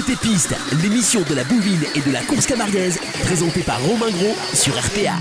Côté piste, l'émission de la bouvine et de la course camarguaise, présentée par Romain Gros sur RPA.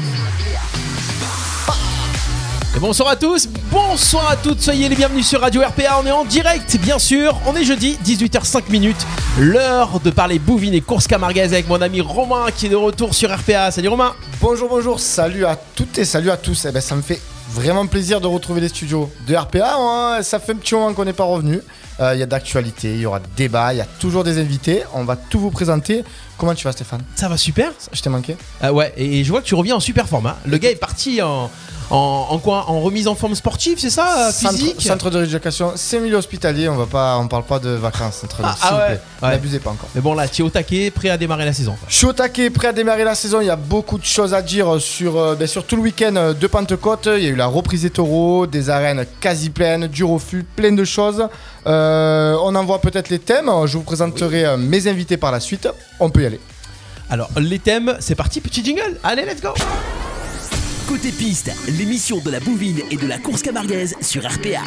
Et bonsoir à tous, bonsoir à toutes, soyez les bienvenus sur Radio RPA, on est en direct bien sûr, on est jeudi, 18h05 minutes, l'heure de parler bouvine et course camarguaise avec mon ami Romain qui est de retour sur RPA. Salut Romain Bonjour, bonjour, salut à toutes et salut à tous. Eh ben, ça me fait vraiment plaisir de retrouver les studios de RPA. hein. Ça fait un petit moment qu'on n'est pas revenu. Euh, Il y a d'actualité, il y aura débat, il y a toujours des invités. On va tout vous présenter. Comment tu vas, Stéphane Ça va super Je t'ai manqué Ah Ouais, et, et je vois que tu reviens en super format. Le gars est parti en, en, en quoi En remise en forme sportive, c'est ça euh, Centre, Physique centre de rééducation, c'est milieu hospitalier. On va pas, on parle pas de vacances entre Ah, ah ouais. Ouais. N'abusez pas encore. Mais bon là, tu es au taquet, prêt à démarrer la saison. Je suis au taquet, prêt à démarrer la saison. Il y a beaucoup de choses à dire sur, euh, ben, sur tout le week-end euh, de Pentecôte. Il y a eu la reprise des taureaux, des arènes quasi pleines, du refus, plein de choses. Euh, on envoie peut-être les thèmes. Je vous présenterai euh, mes invités par la suite. On peut y aller. Alors, les thèmes, c'est parti, petit jingle. Allez, let's go. Côté piste, l'émission de la bouvine et de la course camarguaise sur RPA.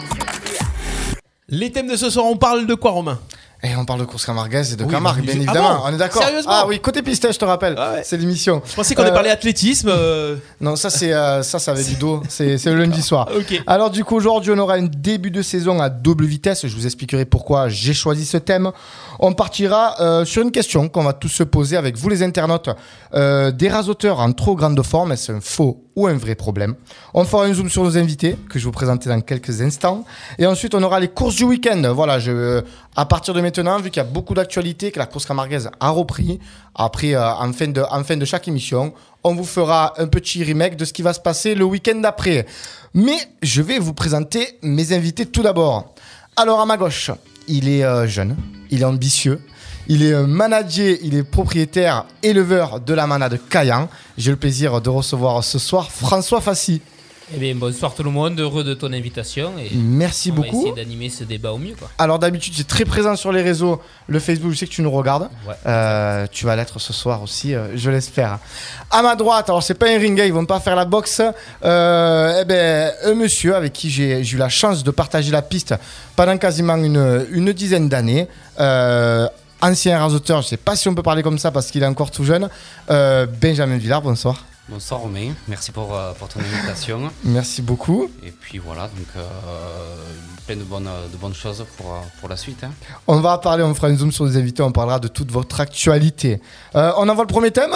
Les thèmes de ce soir, on parle de quoi Romain? Et on parle de course camarguaise et de Oui, Camargue, bien ah évidemment. bon on est d'accord. Sérieusement Ah oui, côté piste, je te rappelle. Ah ouais. C'est l'émission. Je pensais qu'on Euh, allait parler athlétisme. euh, Non, ça c'est euh, ça, ça avait du dos. C'est c'est le lundi soir. Ok. Alors du coup aujourd'hui on aura un début de saison à double vitesse. Je vous expliquerai pourquoi j'ai choisi ce thème. On partira euh, sur une question qu'on va tous se poser avec vous les internautes. Euh, des rasoteurs en trop grande forme, est-ce un faux ou un vrai problème On fera un zoom sur nos invités que je vous présenter dans quelques instants. Et ensuite on aura les courses du week-end. Voilà, je, à partir de maintenant, vu qu'il y a beaucoup d'actualités, que la course camarguaise a repris, après euh, en, fin de, en fin de chaque émission, on vous fera un petit remake de ce qui va se passer le week-end d'après. Mais je vais vous présenter mes invités tout d'abord. Alors à ma gauche, il est euh, jeune, il est ambitieux, il est euh, manager, il est propriétaire, éleveur de la manade Caillan. J'ai le plaisir de recevoir ce soir François Fassi. Eh bien, bonsoir tout le monde, heureux de ton invitation et Merci on beaucoup. va essayer d'animer ce débat au mieux. Quoi. Alors d'habitude, tu es très présent sur les réseaux, le Facebook, je sais que tu nous regardes. Ouais. Euh, tu vas l'être ce soir aussi, euh, je l'espère. À ma droite, alors c'est pas un ring, hein, ils vont pas faire la boxe. Euh, eh ben, un monsieur avec qui j'ai j'ai eu la chance de partager la piste pendant quasiment une, une dizaine d'années. Ancien rasoteur, je sais pas si on peut parler comme ça parce qu'il est encore tout jeune. Euh, Benjamin Villard, bonsoir. Bonsoir Romain, merci pour, euh, pour ton invitation. Merci beaucoup. Et puis voilà, donc euh, plein de bonnes, de bonnes choses pour, pour la suite. hein. On va parler, on fera un zoom sur les invités, on parlera de toute votre actualité. On envoie le premier thème,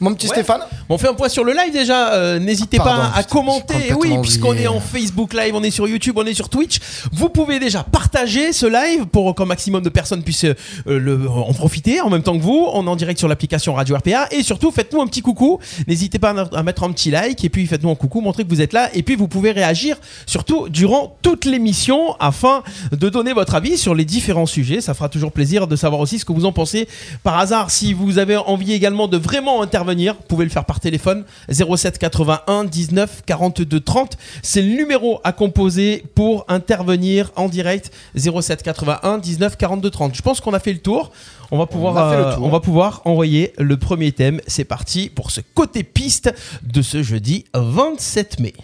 mon petit Ouais. Stéphane. On fait un point sur le live déjà. euh, N'hésitez pas à commenter. Oui, puisqu'on est en Facebook Live, on est sur YouTube, on est sur Twitch. Vous pouvez déjà partager ce live pour qu'un maximum de personnes puissent euh, le, en profiter en même temps que vous. On est en direct sur l'application Radio RPA. Et surtout, faites-nous un petit coucou. N'hésitez pas à mettre un petit like. Et puis, faites-nous un coucou, montrez que vous êtes là. Et puis, vous pouvez réagir surtout durant toute l'émission afin de donner votre avis sur les différents sujets. Ça fera toujours plaisir de savoir aussi ce que vous en pensez. Par hasard, si vous avez envie également de vraiment intervenir, vous pouvez le faire par téléphone 07 81 19 42 30. C'est le numéro à composer pour intervenir en direct 07 81 19 42 30. Je pense qu'on a fait le tour. On va pouvoir, euh, on va pouvoir envoyer le premier thème. C'est parti pour ce côté piste de ce jeudi 27 mai.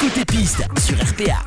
Côté piste sur RPA.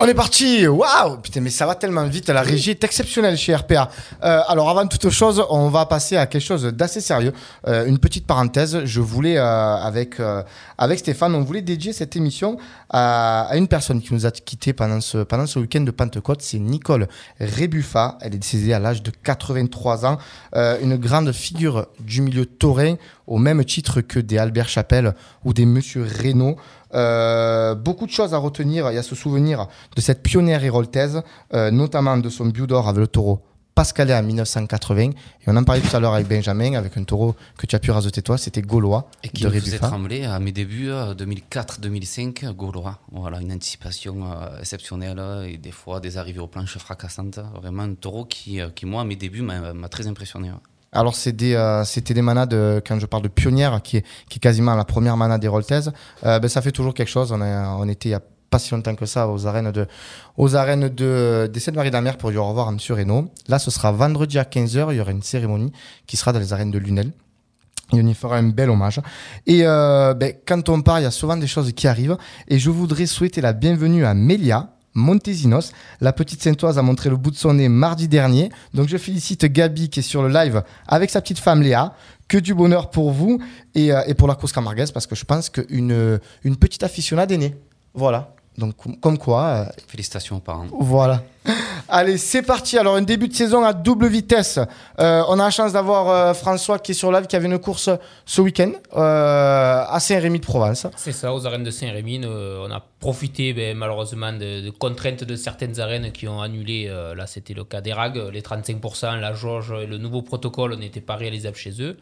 On est parti, waouh Putain, mais ça va tellement vite, la régie est exceptionnelle chez RPA. Euh, alors avant toute chose, on va passer à quelque chose d'assez sérieux. Euh, une petite parenthèse, je voulais, euh, avec, euh, avec Stéphane, on voulait dédier cette émission à, à une personne qui nous a quittés pendant ce, pendant ce week-end de Pentecôte, c'est Nicole Rébuffa. Elle est décédée à l'âge de 83 ans, Euh, une grande figure du milieu taurin, au même titre que des Albert Chapelle ou des Monsieur Reynaud. Euh, beaucoup de choses à retenir. Il y a ce souvenir de cette pionnière héroltaise, euh, notamment de son bio d'or avec le taureau Pascalet en 1980. Et on en parlait tout à l'heure avec Benjamin, avec un taureau que tu as pu rasoter toi, c'était Gaulois Et qui de me faisait trembler à mes débuts, euh, 2004-2005, Gaulois. Voilà, une anticipation euh, exceptionnelle et des fois des arrivées aux planches fracassantes. Vraiment un taureau qui, euh, qui moi, à mes débuts, m'a très impressionné. Alors c'est des, euh, c'était des manades, euh, quand je parle de pionnière, qui est, qui est quasiment la première manade héroltaise, euh, ben, ça fait toujours quelque chose. On, a- on était il y a pas si longtemps que ça aux arènes de, aux arènes de, des Sept-Maries-d'Amer pour dire au revoir à M. Reynaud. Là, ce sera vendredi à 15h, il y aura une cérémonie qui sera dans les arènes de Lunel. Et on y fera un bel hommage. Et euh, ben, quand on part, il y a souvent des choses qui arrivent. Et je voudrais souhaiter la bienvenue à Mélia, Montesinos. La petite Saintoise a montré le bout de son nez mardi dernier. Donc je félicite Gabi qui est sur le live avec sa petite femme Léa. Que du bonheur pour vous et, euh, pour la course camarguaise parce que je pense qu'une une petite aficionade est née. Voilà. Donc comme quoi, euh, Félicitations aux parents. voilà. Allez, c'est parti. Alors, un début de saison à double vitesse. Euh, on a la chance d'avoir euh, François qui est sur live, qui avait une course ce week-end euh, à Saint-Rémy de Provence. C'est ça, aux arènes de Saint-Rémy, euh, on a profité ben, malheureusement de, de contraintes de certaines arènes qui ont annulé, euh, là c'était le cas d'Erag, les 35%, la jauge et le nouveau protocole n'étaient pas réalisables chez eux.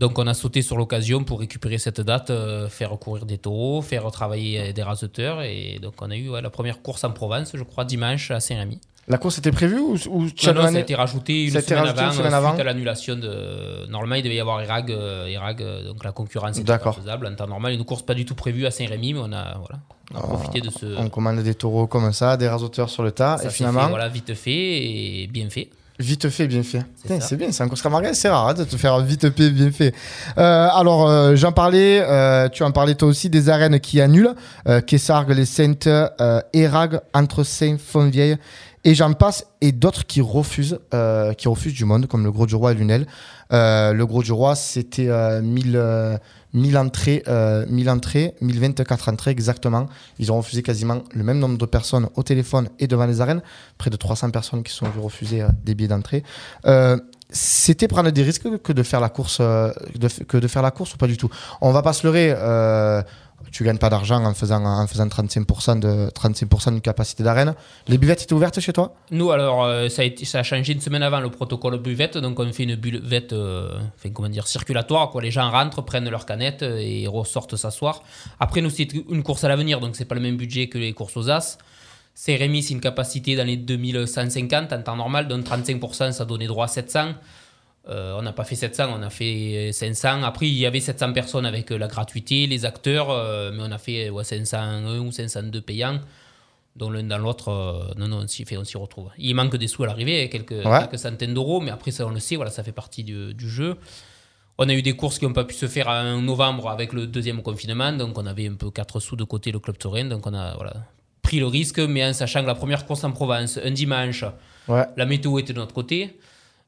Donc on a sauté sur l'occasion pour récupérer cette date, euh, faire courir des taureaux, faire travailler des raseteurs. Et donc on a eu ouais, la première course en Provence, je crois, dimanche à Saint-Rémy. La course était prévue ou, ou Non, non, ça a été rajouté une été semaine rajouté une avant, semaine euh, avant suite à l'annulation de. Normalement, il devait y avoir Erag, euh, euh, donc la concurrence était pas faisable en temps normal. Une course pas du tout prévue à Saint-Rémy, mais on a, voilà, on a profité de ce. On commande des taureaux comme ça, des rasoteurs sur le tas, ça et finalement, fait, voilà, vite fait et bien fait. Vite fait, bien fait. C'est bien, c'est un course camarguaise, c'est rare hein, de te faire vite fait, bien fait. Euh, alors, euh, j'en parlais, euh, tu en parlais toi aussi, des arènes qui annulent. Kessargues, les Saintes, Erag, Entre Saint, Fontvieille, et j'en passe, et d'autres qui refusent, qui refusent du monde, comme le Gros du Roi et Lunel. Le Gros du Roi, c'était euh, 1000, euh, 1000 entrées, euh, 1000 entrées, 1024 entrées exactement. Ils ont refusé quasiment le même nombre de personnes au téléphone et devant les arènes. Près de 300 personnes qui sont vues refuser euh, des billets d'entrée. Euh, c'était prendre des risques que de faire la course, euh, que de faire la course ou pas du tout? On va pas se leurrer. Tu gagnes pas d'argent en faisant, en faisant 35% de, 35% de capacité d'arène. Les buvettes étaient ouvertes chez toi? Nous, alors, euh, ça, a changé une semaine avant le protocole buvette, donc on fait une buvette, euh, comment dire, circulatoire. Quoi. Les gens rentrent, prennent leur canette euh, et ressortent s'asseoir. Après, nous, c'est une course à l'avenir, donc c'est pas le même budget que les courses aux As. C'est Rémi, c'est une capacité dans les 2150 en temps normal, donc 35%, ça donnait droit à 700. Euh, on n'a pas fait 700, on a fait 500. Après, il y avait 700 personnes avec euh, la gratuité, les acteurs, euh, mais on a fait ouais, 501 ou 502 payants. dont l'un dans l'autre, euh, non, non, on s'y fait, on s'y retrouve. Il manque des sous à l'arrivée, quelques, Ouais. quelques centaines d'euros, mais après ça, on le sait, voilà, ça fait partie du, du jeu. On a eu des courses qui n'ont pas pu se faire en novembre avec le deuxième confinement, donc on avait un peu 4 sous de côté le club Torrent, donc on a voilà, pris le risque, mais en sachant que la première course en Provence, un dimanche, Ouais. la météo était de notre côté.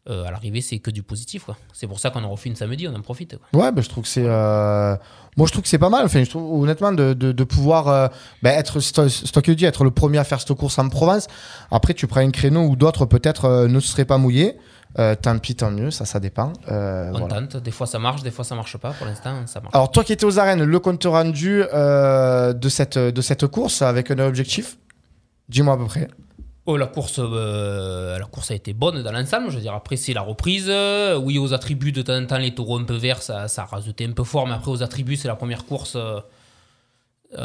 Euh, à l'arrivée, c'est que du positif. quoi. C'est pour ça qu'on en refait une samedi, on en profite. quoi. Ouais, bah, je trouve que c'est. euh, Moi, je trouve que c'est pas mal. Enfin, je trouve honnêtement de, de, de pouvoir euh, bah, être, c'est toi qui le dis, être le premier à faire cette course en Provence. Après, tu prends un créneau où d'autres peut-être euh, ne se seraient pas mouillés. Euh, tant pis, tant mieux, ça, ça dépend. Euh, On voilà. tente, des fois ça marche, des fois ça marche pas. Pour l'instant, ça marche. Alors, toi qui étais aux arènes, le compte rendu euh, de, cette, de cette course avec un objectif, dis-moi à peu près. Oh, la course, euh, la course a été bonne dans l'ensemble. Je veux dire, après, c'est la reprise. Euh, Oui, aux attributs, de temps en temps, les taureaux un peu verts, ça, ça a rajouté un peu fort. Mais après, aux attributs, c'est la première course. euh,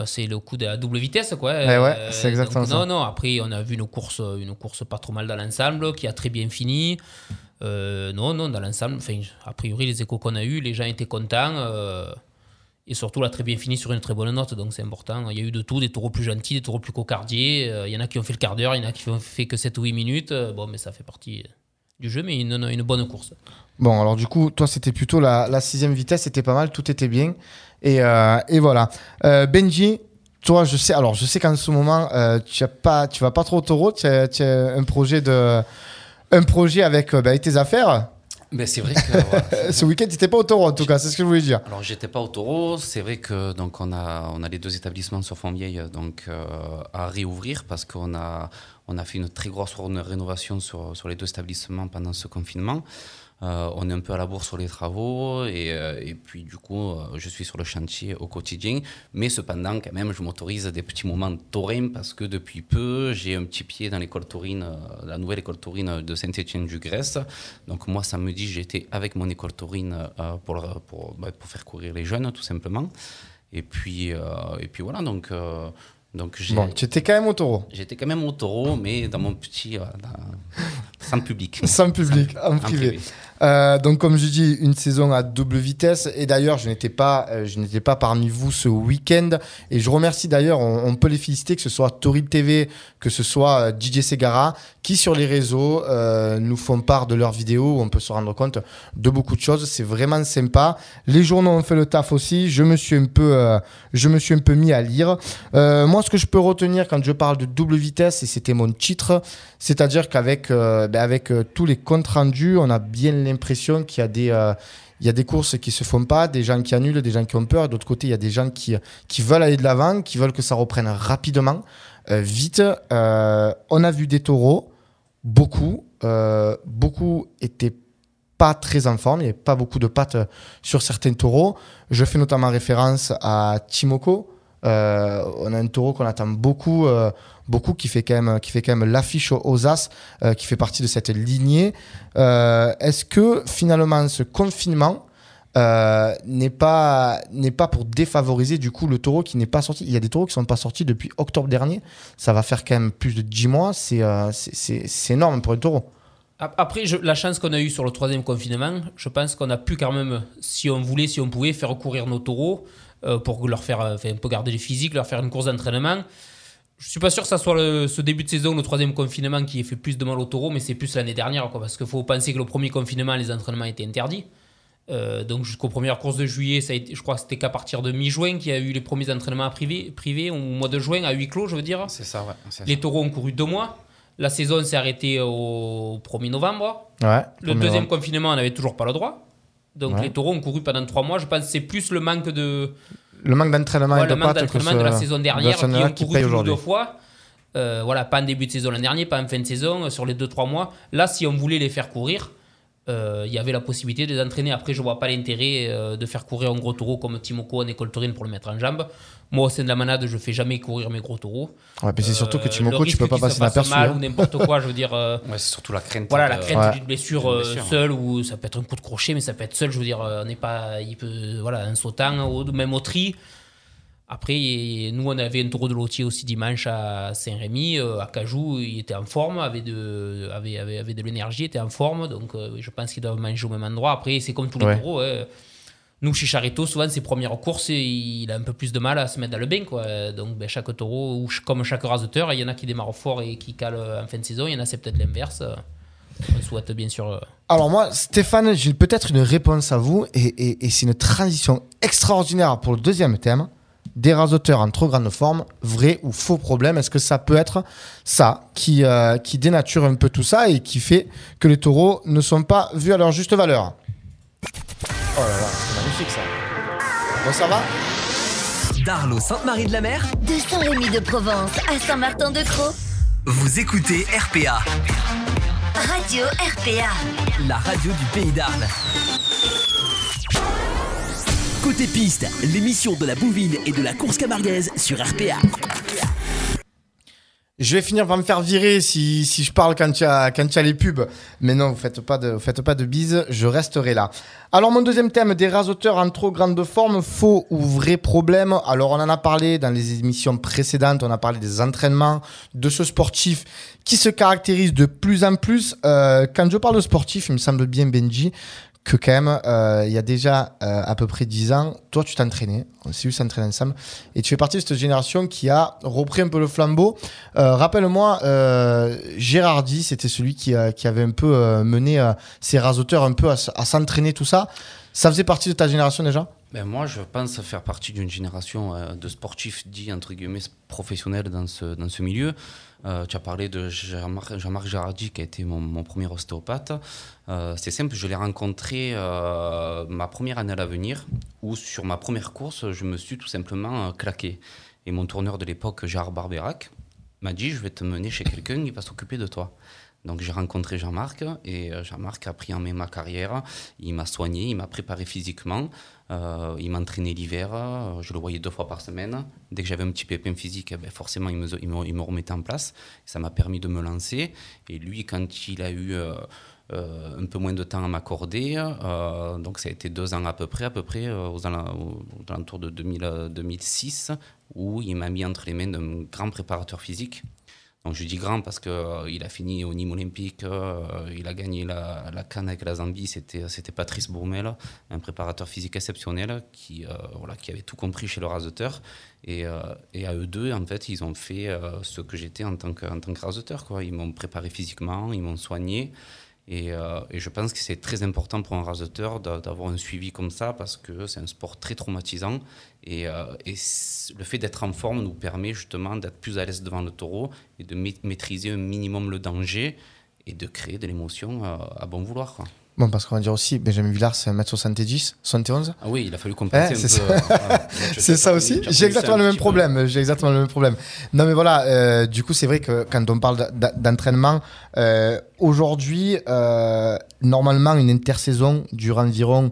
c'est le coup de la double vitesse, quoi. Eh ouais, c'est exactement donc, ça. Non, non, après, on a vu une course, une course pas trop mal dans l'ensemble, qui a très bien fini. Euh, non, non, dans l'ensemble, a priori, les échos qu'on a eus, les gens étaient contents. Et surtout, a très bien fini sur une très bonne note, donc c'est important. Il y a eu de tout, des taureaux plus gentils, des taureaux plus cocardiers. Euh, il y en a qui ont fait le quart d'heure, il y en a qui ont fait que 7 ou 8 minutes. Euh, bon, mais ça fait partie euh, du jeu, mais une, bonne course. Bon, alors du coup, toi, c'était plutôt la, sixième vitesse, c'était pas mal, tout était bien. Et, et voilà. Benji, toi, je sais, alors je sais qu'en ce moment, tu as pas, tu vas pas trop au taureau, tu as, un projet de, un projet avec, bah, tes affaires. Ben, c'est vrai que. Euh, Ce week-end, tu n'étais pas au taureau, en tout cas, c'est ce que je voulais dire. Alors j'étais pas au taureau, c'est vrai que donc on a on a les deux établissements sur Fontvieille donc euh, à réouvrir parce qu'on a on a fait une très grosse ré- rénovation sur sur les deux établissements pendant ce confinement. Euh, on est un peu à la bourre sur les travaux et, euh, puis du coup euh, je suis sur le chantier au quotidien. Mais cependant quand même je m'autorise des petits moments de taurin parce que depuis peu j'ai un petit pied dans l'école taurine la nouvelle école taurine de Saint-Étienne-du-Grèce. Donc moi samedi j'étais avec mon école taurine pour, bah, pour faire courir les jeunes tout simplement. Et puis et puis voilà donc donc Bon, tu étais quand même au taureau. J'étais quand même au taureau, mais dans mon petit, euh, dans, Sans public. Sans public, en privé. Euh, donc, comme je dis, une saison à double vitesse. Et d'ailleurs, je n'étais pas, euh, je n'étais pas parmi vous ce week-end. Et je remercie d'ailleurs, on, peut les féliciter, que ce soit Toril TV, que ce soit DJ Segara, qui sur les réseaux nous font part de leurs vidéos où on peut se rendre compte de beaucoup de choses. C'est vraiment sympa. Les journaux ont fait le taf aussi. Je me suis un peu, je me suis un peu mis à lire. moi, ce que je peux retenir quand je parle de double vitesse, et c'était mon titre, c'est-à-dire qu'avec, ben, avec tous les comptes rendus, on a bien l'impression qu'il y a des euh, il y a des courses qui se font pas, des gens qui annulent, des gens qui ont peur. D'autre côté, il y a des gens qui, qui veulent aller de l'avant, qui veulent que ça reprenne rapidement, euh, vite. Euh, on a vu des taureaux, beaucoup. beaucoup étaient pas très en forme. Il n'y avait pas beaucoup de pattes sur certains taureaux. Je fais notamment référence à Timoko. On a un taureau qu'on attend beaucoup beaucoup qui fait quand même, qui fait quand même l'affiche aux As, euh, qui fait partie de cette lignée. Euh, est-ce que finalement ce confinement euh, n'est pas pas pour défavoriser du coup le taureau qui n'est pas sorti? Il y a des taureaux qui sont pas sortis depuis octobre dernier. Ça va faire quand même plus de 10 mois. C'est énorme pour un taureau. Après, la chance qu'on a eue sur le troisième confinement, je pense qu'on a pu quand même, si on voulait, si on pouvait, faire courir nos taureaux pour leur faire, un peu garder les physiques, leur faire une course d'entraînement. Je suis pas sûr que ça soit ce début de saison, le troisième confinement, qui ait fait plus de mal au taureau, mais c'est plus l'année dernière, quoi, parce qu'il faut penser que le premier confinement, les entraînements étaient interdits. Euh, donc jusqu'aux premières courses de juillet, ça a été, je crois que c'était qu'à partir de mi-juin qu'il y a eu les premiers entraînements privés, privés, au mois de juin, à huis clos, je veux dire. C'est ça, ouais. Les taureaux ont couru deux mois. La saison s'est arrêtée au 1er novembre. Ouais, le deuxième confinement, on n'avait toujours pas le droit. Donc les taureaux ont couru pendant trois mois. Je pense que c'est plus le manque de, le manque d'entraînement et de la saison dernière qui ont couru deux fois. Euh, voilà, pas en début de saison l'an dernier, pas en fin de saison, euh, sur les 2-3 mois. Là, si on voulait les faire courir, euh, il y avait la possibilité de les entraîner. Après, je vois pas l'intérêt de faire courir un gros taureau comme Timoko en école taurine pour le mettre en jambe. Moi, au sein de la manade, je fais jamais courir mes gros taureaux. Ouais, mais c'est surtout que Timoko, tu peux pas passer inaperçu. mal hein. ou n'importe quoi, je veux dire. ouais, c'est surtout la crainte. Voilà, la crainte d'une blessure, seule ou ça peut être un coup de crochet, mais ça peut être seul. Je veux dire, on n'est pas, il peut, voilà, un sautant, ou même au tri. Après, nous, on avait un taureau de lotier aussi dimanche à Saint-Rémy. Euh, à Cajou, il était en forme, avait de, avait, avait, avait de l'énergie, était en forme. Donc, euh, je pense qu'ils doivent manger au même endroit. Après, c'est comme tous les taureaux. Hein. Nous, chez Charito, souvent, ses premières courses, il a un peu plus de mal à se mettre dans le bain. Quoi. Donc, ben, chaque taureau, ou comme chaque raseteur, il y en a qui démarrent fort et qui calent en fin de saison. Il y en a, c'est peut-être l'inverse. On souhaite bien sûr. Euh, Alors, moi, Stéphane, j'ai peut-être une réponse à vous. Et, c'est une transition extraordinaire pour le deuxième thème des rasoteurs en trop grande forme, vrai ou faux problème Est-ce que ça peut être ça euh, qui dénature un peu tout ça et qui fait que les taureaux ne sont pas vus à leur juste valeur? Magnifique ça. Bon, ça va D'Arlo Sainte-Marie de la Mer De Saint-Rémy de Provence à Saint-Martin-de-Croix. Vous écoutez RPA. Radio RPA. La radio du pays d'Arles. Côté piste, l'émission de la bouvine et de la course camarguaise sur RPA. Je vais finir par me faire virer si, si je parle quand il y, a, quand les pubs. Mais non, vous faites pas de, faites pas de bises, je resterai là. Alors, mon deuxième thème, des rasoteurs en trop grande forme, faux ou vrai problème. Alors, on en a parlé dans les émissions précédentes, on a parlé des entraînements, de ce sportif qui se caractérise de plus en plus. Euh, quand je parle de sportif, il me semble bien, Benji, que quand même, euh, il y a déjà euh, à peu près 10 ans, toi tu t'entraînais, on s'est vu s'entraîner ensemble, et tu fais partie de cette génération qui a repris un peu le flambeau. Euh, rappelle-moi, Gérardi, c'était celui qui, qui, avait un peu mené ses rasoteurs un peu à, à s'entraîner, tout ça. Ça faisait partie de ta génération déjà? Ben moi, je pense faire partie d'une génération de sportifs dits entre guillemets professionnels dans ce, dans ce milieu. Euh, tu as parlé de Jean-Marc Jean qui a été mon, premier ostéopathe. Euh, c'est simple, je l'ai rencontré euh, ma première année à l'avenir, où sur ma première course, je me suis tout simplement claqué. Et mon tourneur de l'époque, Gérard Barberac, m'a dit Je vais te mener chez quelqu'un qui va s'occuper de toi. Donc j'ai rencontré Jean-Marc et Jean-Marc a pris en main ma carrière. Il m'a soigné, il m'a préparé physiquement. Euh, il m'entraînait l'hiver, euh, je le voyais deux fois par semaine. Dès que j'avais un petit pépin physique, eh ben forcément, il me, il, me, remettait en place. Ça m'a permis de me lancer. Et lui, quand il a eu euh, un peu moins de temps à m'accorder, donc ça a été deux ans à peu près, à peu près aux, alentours de 2006, où il m'a mis entre les mains d'un grand préparateur physique. Je dis grand parce qu'il a fini au Nîmes Olympique, euh, il a gagné la, la Cannes avec la Zambie, c'était c'était Patrice Bourmel, un préparateur physique exceptionnel qui, euh, voilà, qui avait tout compris chez le raseteur. Et, euh, et à eux deux, en fait, ils ont fait euh, ce que j'étais en tant que, en tant que raseteur. Quoi. Ils m'ont préparé physiquement, ils m'ont soigné. Et, euh, et je pense que c'est très important pour un raseteur d'a- d'avoir un suivi comme ça parce que c'est un sport très traumatisant. Et, euh, et le fait d'être en forme nous permet justement d'être plus à l'aise devant le taureau et de ma- maîtriser un minimum le danger et de créer de l'émotion euh, à bon vouloir. quoi. Bon, parce qu'on va dire aussi, Benjamin Villard, c'est 1m70, 71. Ah oui, il a fallu compenser un c'est peu. ça. euh, C'est ça aussi. J'ai exactement le même problème. J'ai exactement le même problème. Non, mais voilà. euh, du coup, c'est vrai que quand on parle d'entraînement, euh, aujourd'hui, normalement, une intersaison dure environ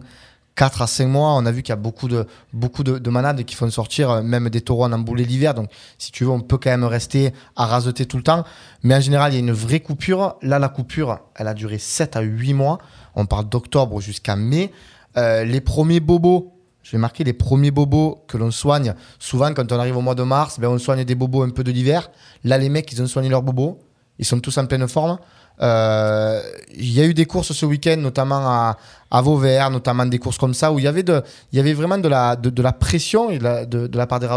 4 à 5 mois. On a vu qu'il y a beaucoup de, beaucoup de, de manades qui font sortir euh, même des taureaux en emboulé l'hiver. Donc, si tu veux, on peut quand même rester à raseter tout le temps. Mais en général, il y a une vraie coupure. Là, la coupure, elle a duré 7 à 8 mois. On parle d'octobre jusqu'à mai. Euh, les premiers bobos, je vais marquer les premiers bobos que l'on soigne. Souvent, quand on arrive au mois de mars, ben, on soigne des bobos un peu de l'hiver. Là, les mecs, ils ont soigné leurs bobos. Ils sont tous en pleine forme. Euh, Il y a eu des courses ce week-end, notamment à, à Vauvert, notamment des courses comme ça, où il y avait, vraiment de la, pression de, la, part des.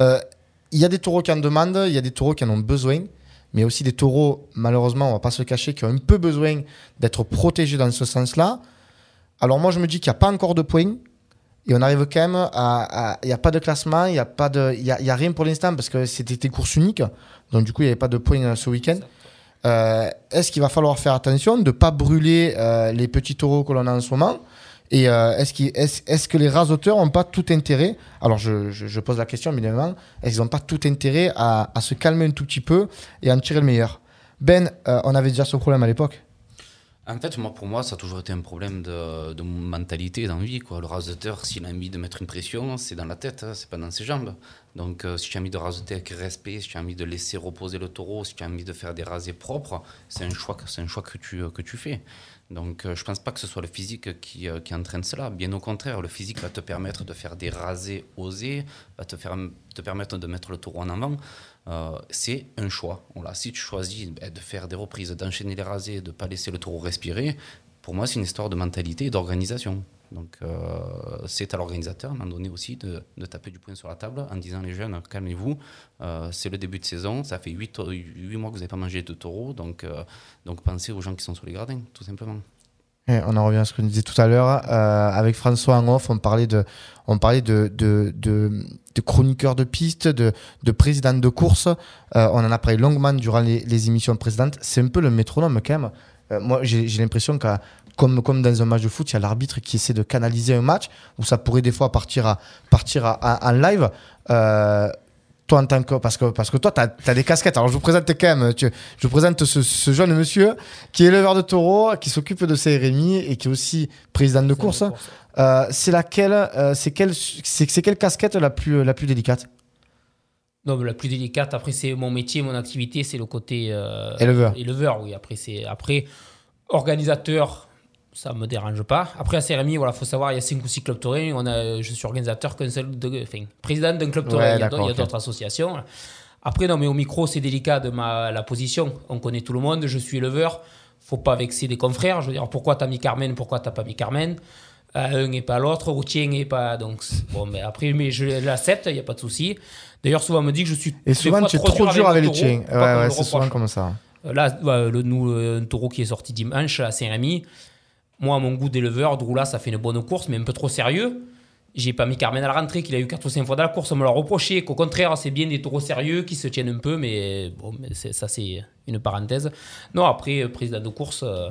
Euh, il y a des taureaux qui en demandent, il y a des taureaux qui en ont besoin, mais aussi des taureaux, malheureusement, on va pas se le cacher, qui ont un peu besoin d'être protégés dans ce sens-là. Alors moi, je me dis qu'il n'y a pas encore de points. Et on arrive quand même à. Il n'y a pas de classement, il n'y a, y a, rien pour l'instant parce que c'était des courses uniques. Donc du coup, il n'y avait pas de points euh, ce week-end. Euh, Est-ce qu'il va falloir faire attention de ne pas brûler euh, les petits taureaux que l'on a en ce moment? Et euh, est-ce que les rasoteurs n'ont pas tout intérêt? Alors je, pose la question, évidemment. Est-ce qu'ils n'ont pas tout intérêt à, se calmer un tout petit peu et à en tirer le meilleur? Ben, on avait déjà ce problème à l'époque. En fait, moi, pour moi, ça a toujours été un problème de, mentalité, d'envie. Le raseteur, s'il a envie de mettre une pression, c'est dans la tête, hein, c'est pas dans ses jambes. Donc, euh, si tu as envie de raseter avec respect, si tu as envie de laisser reposer le taureau, si tu as envie de faire des rasés propres, c'est un choix, c'est un choix que, tu, que tu fais. Donc, euh, je pense pas que ce soit le physique qui, euh, qui entraîne cela. Bien au contraire, le physique va te permettre de faire des rasés osés, va te, faire, te permettre de mettre le taureau en avant. Euh, c'est un choix. Voilà. Si tu choisis ben, de faire des reprises, d'enchaîner les rasés, de ne pas laisser le taureau respirer, pour moi, c'est une histoire de mentalité et d'organisation. Donc, euh, c'est à l'organisateur, à un moment donné aussi, de, taper du poing sur la table en disant les jeunes, calmez-vous, euh, c'est le début de saison, ça fait 8, mois que vous n'avez pas mangé de taureau, donc, euh, donc pensez aux gens qui sont sur les gradins, tout simplement. On en revient à ce qu'on disait tout à l'heure. Avec François en off, on parlait de, on parlait de, de, de, de chroniqueurs de piste, de, de président de course. On en a parlé longuement durant les, les émissions précédentes. C'est un peu le métronome quand même. Euh, moi, j'ai l'impression que comme, comme dans un match de foot, il y a l'arbitre qui essaie de canaliser un match où ça pourrait des fois partir, à, partir à- à- en live. Euh, toi, en tant que. Parce que, parce que toi, tu as, des casquettes. Alors, je vous présente quand même. tu- je vous présente ce, ce jeune monsieur qui est éleveur de taureaux, qui s'occupe de ses RMI et qui est aussi président de course. Euh, c'est laquelle, c'est quelle, quelle casquette la plus, la plus délicate? Non, mais la plus délicate, après, c'est mon métier, mon activité, c'est le côté. euh, Éleveur. Éleveur, oui. Après, c'est. Après, organisateur, ça me dérange pas. Après, à CRMI, voilà, faut savoir, il y a 5 ou 6 clubs taurins. On a, je suis organisateur qu'un seul. De, enfin, président d'un club taurin. Ouais, il y a d'autres associations. Après, non, mais au micro, c'est délicat de ma, la position. On connaît tout le monde. Je suis éleveur. Faut pas vexer des confrères. Je veux dire, pourquoi t'as mis Carmen Pourquoi t'as pas mis Carmen? À un et pas à l'autre, routier et pas. Donc, bon, mais après, mais je l'accepte, il n'y a pas de souci. D'ailleurs, souvent, on me dit que je suis. Et souvent, tu es trop dur avec le les tiens. Ouais, ouais, c'est souvent comme ça. Euh, Là, le, nous, euh, un taureau qui est sorti dimanche à Saint-Rémy, moi, à mon goût d'éleveur, Droula, ça fait une bonne course, mais un peu trop sérieux. J'ai pas mis Carmen à la rentrée, qu'il a eu 4 ou 5 fois dans la course, on me l'a reproché, qu'au contraire, c'est bien des taureaux sérieux qui se tiennent un peu, mais bon, mais ça, c'est une parenthèse. Non, après, euh, président de course, euh,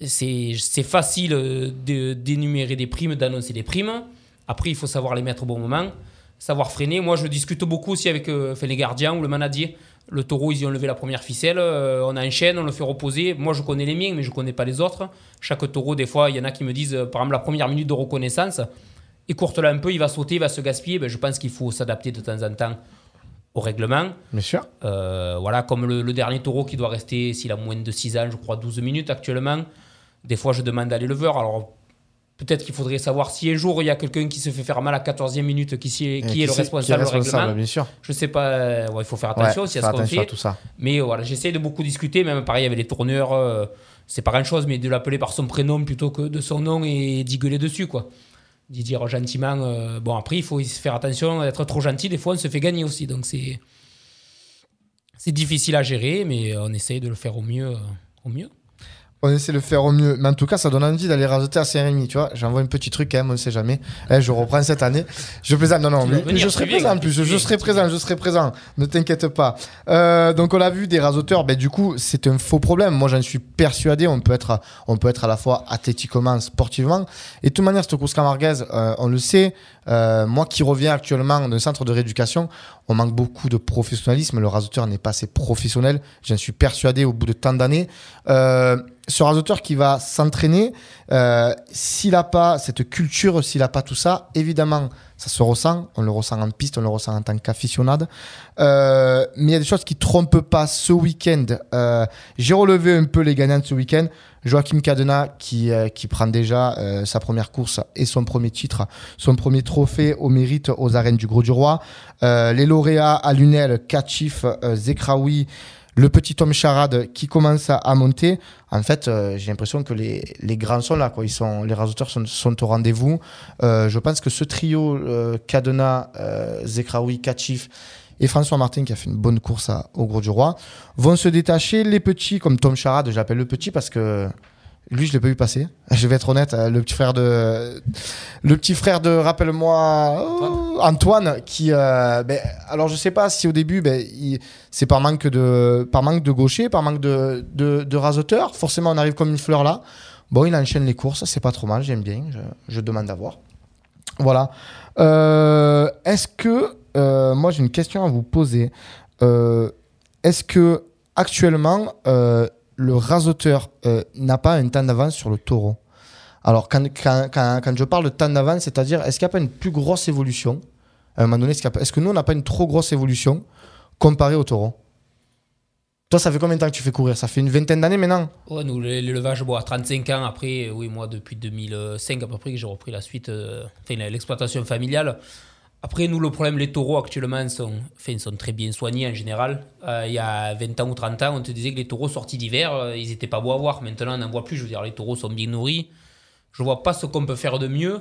c'est facile euh, d'énumérer des primes, d'annoncer des primes. Après, il faut savoir les mettre au bon moment, savoir freiner. Moi, je discute beaucoup aussi avec euh, les gardiens ou le manadier. Le taureau, ils y ont levé la première ficelle, euh, on a une chaîne, on le fait reposer. Moi, je connais les miens, mais je connais pas les autres. Chaque taureau, des fois, il y en a qui me disent, par exemple, la première minute de reconnaissance, écourte-la un peu, il va sauter, il va se gaspiller. Ben, je pense qu'il faut s'adapter de temps en temps au règlement. Bien sûr. Euh, voilà, comme le, le dernier taureau qui doit rester, s'il a moins de 6 ans, je crois 12 minutes actuellement. Des fois, je demande à l'éleveur. Alors, Peut-être qu'il faudrait savoir si un jour il y a quelqu'un qui se fait faire mal à 14e minute, qui, s'y est- qui est le responsable, qui du règlement. bien sûr. Je sais pas, euh, ouais, il faut faire attention Ouais, aussi à ce qu'on attention à fait. tout ça. Mais euh, voilà, j'essaie de beaucoup discuter, même pareil avec les tourneurs, euh, c'est pas grand chose, mais de l'appeler par son prénom plutôt que de son nom et d'y gueuler dessus, quoi. D'y dire gentiment. euh, bon, après, il faut faire attention, être trop gentil, des fois on se fait gagner aussi, donc c'est. C'est difficile à gérer, mais on essaye de le faire au mieux. au mieux. On essaie de le faire au mieux. Mais en tout cas, ça donne envie d'aller rajoter à Saint-Rémy. Tu vois, j'envoie un petit truc quand même, on ne sait jamais. Eh, je reprends cette année. Je plaisante. Non, non, mais, venir, je serai présent en plus. Je serai présent, je serai présent. Ne t'inquiète pas. Euh, donc, on l'a vu, des rasoteurs, ben, du coup, c'est un faux problème. Moi, j'en suis persuadé. On peut, être, on peut être à la fois athlétiquement, sportivement. Et de toute manière, cette course camarguaise, euh, on le sait. Euh, moi qui reviens actuellement d'un centre de rééducation, on manque beaucoup de professionnalisme. Le rasoteur n'est pas assez professionnel. J'en suis persuadé au bout de tant d'années. Euh, ce rasoteur qui va s'entraîner, euh, s'il n'a pas cette culture, s'il n'a pas tout ça, évidemment, ça se ressent. On le ressent en piste, on le ressent en tant qu'aficionade. Euh, mais il y a des choses qui ne trompent pas ce week-end. Euh, J'ai relevé un peu les gagnants de ce week-end. Joachim Cadena qui, euh, qui prend déjà euh, sa première course et son premier titre, son premier trophée au mérite aux arènes du Gros du Roi. Euh, les lauréats à Lunel, Kachif, euh, Zekraoui, le petit Tom Charade qui commence à, monter. En fait, euh, j'ai l'impression que les, les grands sont là. Quoi. Ils sont, les rasoteurs sont, au rendez-vous. Euh, je pense que ce trio, euh, Cadena, euh, Zekraoui, Kachif et François Martin, qui a fait une bonne course à- au Gros du Roi, vont se détacher. Les petits, comme Tom Charade, je l'appelle le petit parce que lui, je l'ai pas vu passer. Je vais être honnête, euh, le petit frère de, le petit frère de, rappelle-moi, Antoine, qui, euh, ben, alors je sais pas si au début, ben, il- c'est par manque de, par manque de gaucher, par manque de, de, de rasoteur. Forcément, on arrive comme une fleur là. Bon, il enchaîne les courses, c'est pas trop mal, j'aime bien. Je, je demande à voir. Voilà. Euh, Est-ce que, euh, moi, j'ai une question à vous poser. Euh, Est-ce que actuellement, euh, le rasoteur euh, n'a pas un temps d'avance sur le taureau. Alors, quand, quand, quand, je parle de temps d'avance, c'est-à-dire, est-ce qu'il n'y a pas une plus grosse évolution? À un moment donné, est-ce que nous, on n'a pas une trop grosse évolution comparée au taureau? Toi, ça fait combien de temps que tu fais courir? Ça fait une vingtaine d'années maintenant. Ouais, nous, l'é- l'élevage, bon, à 35 ans, après, oui, moi, depuis 2005 à peu près, j'ai repris la suite, euh, enfin, l'exploitation familiale. Après, nous, le problème, les taureaux actuellement sont, enfin, sont très bien soignés en général. Euh, il y a 20 ans ou 30 ans, on te disait que les taureaux sortis d'hiver, euh, ils étaient pas beaux à voir. Maintenant, on n'en voit plus. Je veux dire, les taureaux sont bien nourris. Je vois pas ce qu'on peut faire de mieux.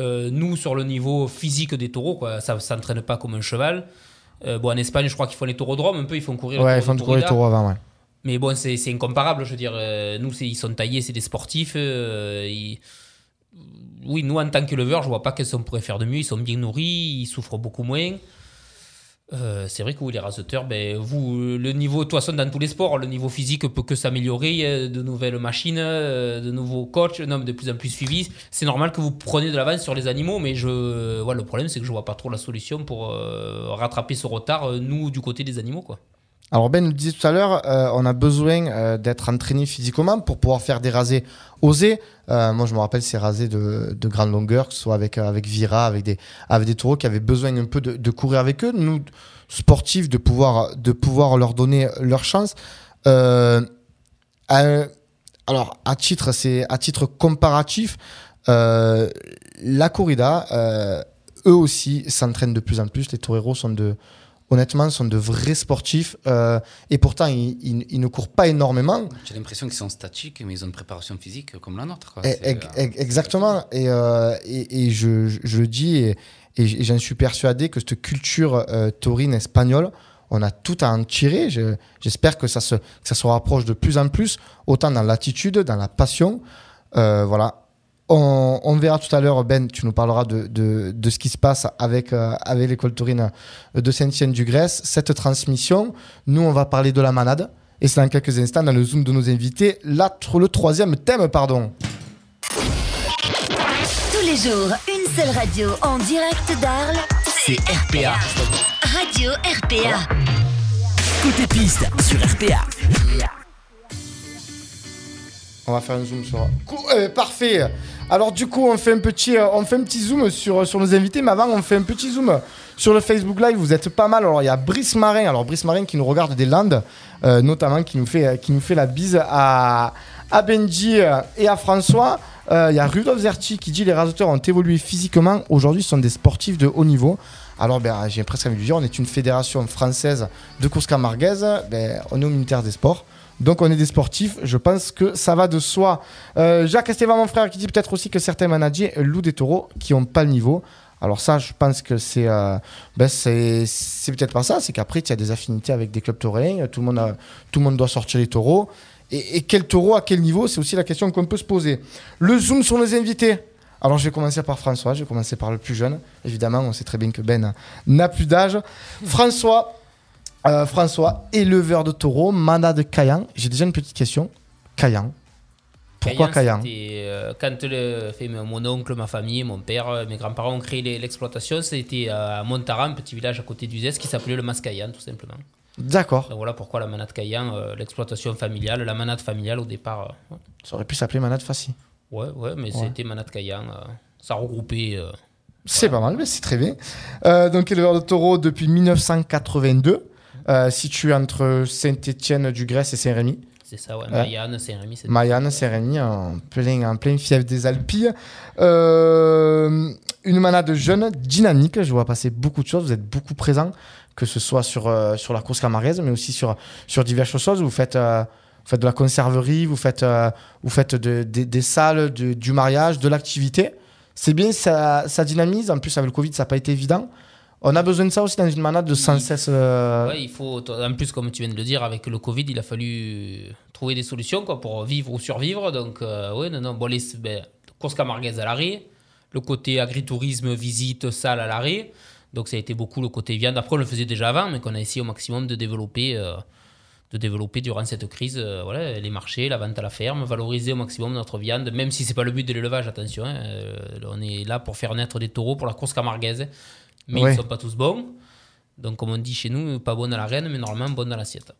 Euh, nous, sur le niveau physique des taureaux, quoi, ça ne s'entraîne pas comme un cheval. Bon, en Espagne, je crois qu'ils font les taurodromes un peu, ils font courir Ouais, les ils font taureaux courir les taureaux avant, ouais. mais bon, c'est incomparable, je veux dire. nous, ils sont taillés, c'est des sportifs. ils- Oui, nous, en tant qu'éleveurs, je vois pas qu'est-ce qu'on pourrait faire de mieux. Ils sont bien nourris, ils souffrent beaucoup moins. Euh, c'est vrai que oui, les raseteurs, ben, vous, euh, le niveau, de toute dans tous les sports, le niveau physique peut que s'améliorer. A de nouvelles machines, euh, de nouveaux coachs, non, mais de plus en plus suivis. C'est normal que vous preniez de l'avance sur les animaux, mais je, ouais, le problème, c'est que je vois pas trop la solution pour euh, rattraper ce retard, euh, nous, du côté des animaux, quoi. Alors Ben nous disait tout à l'heure, euh, on a besoin euh, d'être entraîné physiquement pour pouvoir faire des rasés osés. Euh, moi je me rappelle ces rasés de, de grande longueur, que ce soit avec, avec Vira, avec des, avec des taureaux qui avaient besoin un peu de, courir avec eux. Nous, sportifs, de pouvoir, de pouvoir leur donner leur chance. Alors à titre, c'est à titre comparatif, la corrida, eux aussi s'entraînent de plus en plus. Les toreros sont de honnêtement, sont de vrais sportifs euh, et pourtant ils, ils- ils ne courent pas énormément. J'ai l'impression qu'ils sont statiques, mais ils ont une préparation physique comme la nôtre. quoi. Et- C'est, e- euh, exactement. Et, euh, et, et je, je- je le dis et, j'en suis persuadé que cette culture euh, taurine espagnole, on a tout à en tirer. Je- J'espère que ça, se, que ça se rapproche de plus en plus, autant dans l'attitude, dans la passion. Voilà. On, on verra tout à l'heure, Ben, tu nous parleras de, de, de ce qui se passe avec, euh, avec l'école taurine de Saint-Étienne-du-Grèce. Cette transmission, nous, on va parler de la manade. Et c'est dans quelques instants, dans le Zoom de nos invités, là, le troisième thème, pardon. Tous les jours, une seule radio en direct d'Arles. C'est RPA. Radio RPA. Côté piste sur RPA. On va faire un zoom sur. Euh, parfait. Alors du coup, on fait un petit, euh, zoom sur, nos invités, mais avant, on fait un petit zoom sur le Facebook Live. Vous êtes pas mal. Alors il y a Brice Marin. Alors Brice Marin qui nous regarde des Landes, euh, notamment qui nous fait, la bise à, Benji et à François. Il y a Rudolf Zerti qui dit les rasoteurs ont évolué physiquement. Aujourd'hui, ce sont des sportifs de haut niveau. Alors, ben, j'ai presque envie de dire, on est une fédération française de course camarguaise. Ben, on est au ministère des Sports. Donc, on est des sportifs. Je pense que ça va de soi. Euh, Jacques Esteban, mon frère, qui dit peut-être aussi que certains managers louent des taureaux qui n'ont pas le niveau. Alors ça, je pense que c'est euh, ben peut-être pas ça, c'est qu'après tu as des affinités avec des clubs taurins, tout le monde a- tout monde doit sortir les taureaux. Et, et quel taureau à quel niveau, c'est aussi la question qu'on peut se poser. Le zoom sur les invités. Alors je vais commencer par François, je vais commencer par le plus jeune. Évidemment, on sait très bien que Ben n'a plus d'âge. François, euh, François, éleveur de taureaux, manade de Caillan. J'ai déjà une petite question. Caillan. Pourquoi c'était, euh, Quand le, fait, mon oncle, ma famille, mon père, euh, mes grands-parents ont créé l'exploitation, c'était à Montaran, un petit village à côté d'Uzès, qui s'appelait le Mascaillan, tout simplement. D'accord. Voilà pourquoi la manade Caillan, euh, l'exploitation familiale, la manade familiale au départ. Ça aurait pu s'appeler manade facile. ouais, ouais, mais Ouais. c'était manade euh, ça regroupait. C'est pas mal, mais c'est très bien. Donc, éleveur de taureaux depuis 1982, euh, situé entre Saint-Étienne-du-Grèce et Saint-Rémy. c'est ça, ouais. Ouais. Marianne, Saint-Rémy, c'est Mayenne, Saint-Rémy, en plein, en plein fief des Alpilles. Euh, une manade jeune, dynamique. Je vois passer beaucoup de choses. Vous êtes beaucoup présent, que ce soit sur, euh, sur la course camargaise, mais aussi sur, sur diverses choses. Vous faites, euh, vous faites de la conserverie, vous faites, euh, vous faites de- des- des salles, de- du mariage, de l'activité. C'est bien, ça, ça dynamise. En plus, avec le Covid, ça n'a pas été évident. On a besoin de ça aussi dans une manade de sans cesse. euh, Ouais, il faut, en plus, comme tu viens de le dire, avec le Covid, il a fallu trouver des solutions quoi, pour vivre ou survivre. Donc, euh, ouais, non, non. Bon, les ben, course camarguaise à l'arrêt, le côté agritourisme, visite, salle à l'arrêt. Donc, ça a été beaucoup le côté viande. Après, on le faisait déjà avant, mais qu'on a essayé au maximum de développer, euh, de développer durant cette crise euh, voilà, les marchés, la vente à la ferme, valoriser au maximum notre viande, même si c'est pas le but de l'élevage, attention. hein, euh, on est là pour faire naître des taureaux pour la course camarguaise, mais Ouais. ils ne sont pas tous bons. Donc, comme on dit chez nous, pas bon à la reine, mais normalement bon dans l'assiette.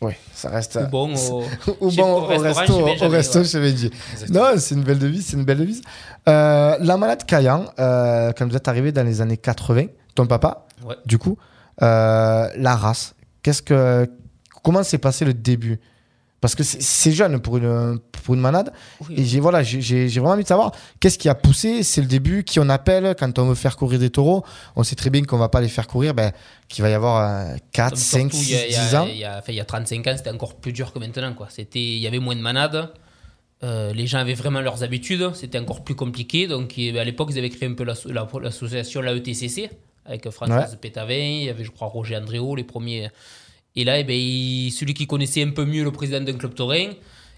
Oui, ça reste. Ou bon au, Ou bon, au au resto, au Benjamin, resto ouais. Benji. Non, c'est une belle devise, c'est une belle devise. Euh, la malade Caillan, euh, quand vous êtes arrivé dans les années 80, ton papa, Ouais. du coup, euh, la race, qu'est-ce que, comment s'est passé le début? Parce que c'est- jeune pour une, pour une manade. Oui. Et j'ai voilà, j'ai- vraiment envie de savoir qu'est-ce qui a poussé. C'est le début qui on appelle quand on veut faire courir des taureaux. On sait très bien qu'on va pas les faire courir, ben, qu'il va y avoir 4, Comme 5, surtout, 6, il y a- il y a- 10 ans. Il y, a, enfin, il y a 35 ans, c'était encore plus dur que maintenant. Quoi. Il y avait moins de manades. Euh, les gens avaient vraiment leurs habitudes. C'était encore plus compliqué. Donc, à l'époque, ils avaient créé un peu l'asso- la- l'association, la ETCC, avec Françoise Pétavin. Il y avait, je crois, Roger Andréo, les premiers. Et là, eh ben, celui qui connaissait un peu mieux le président d'un club taurin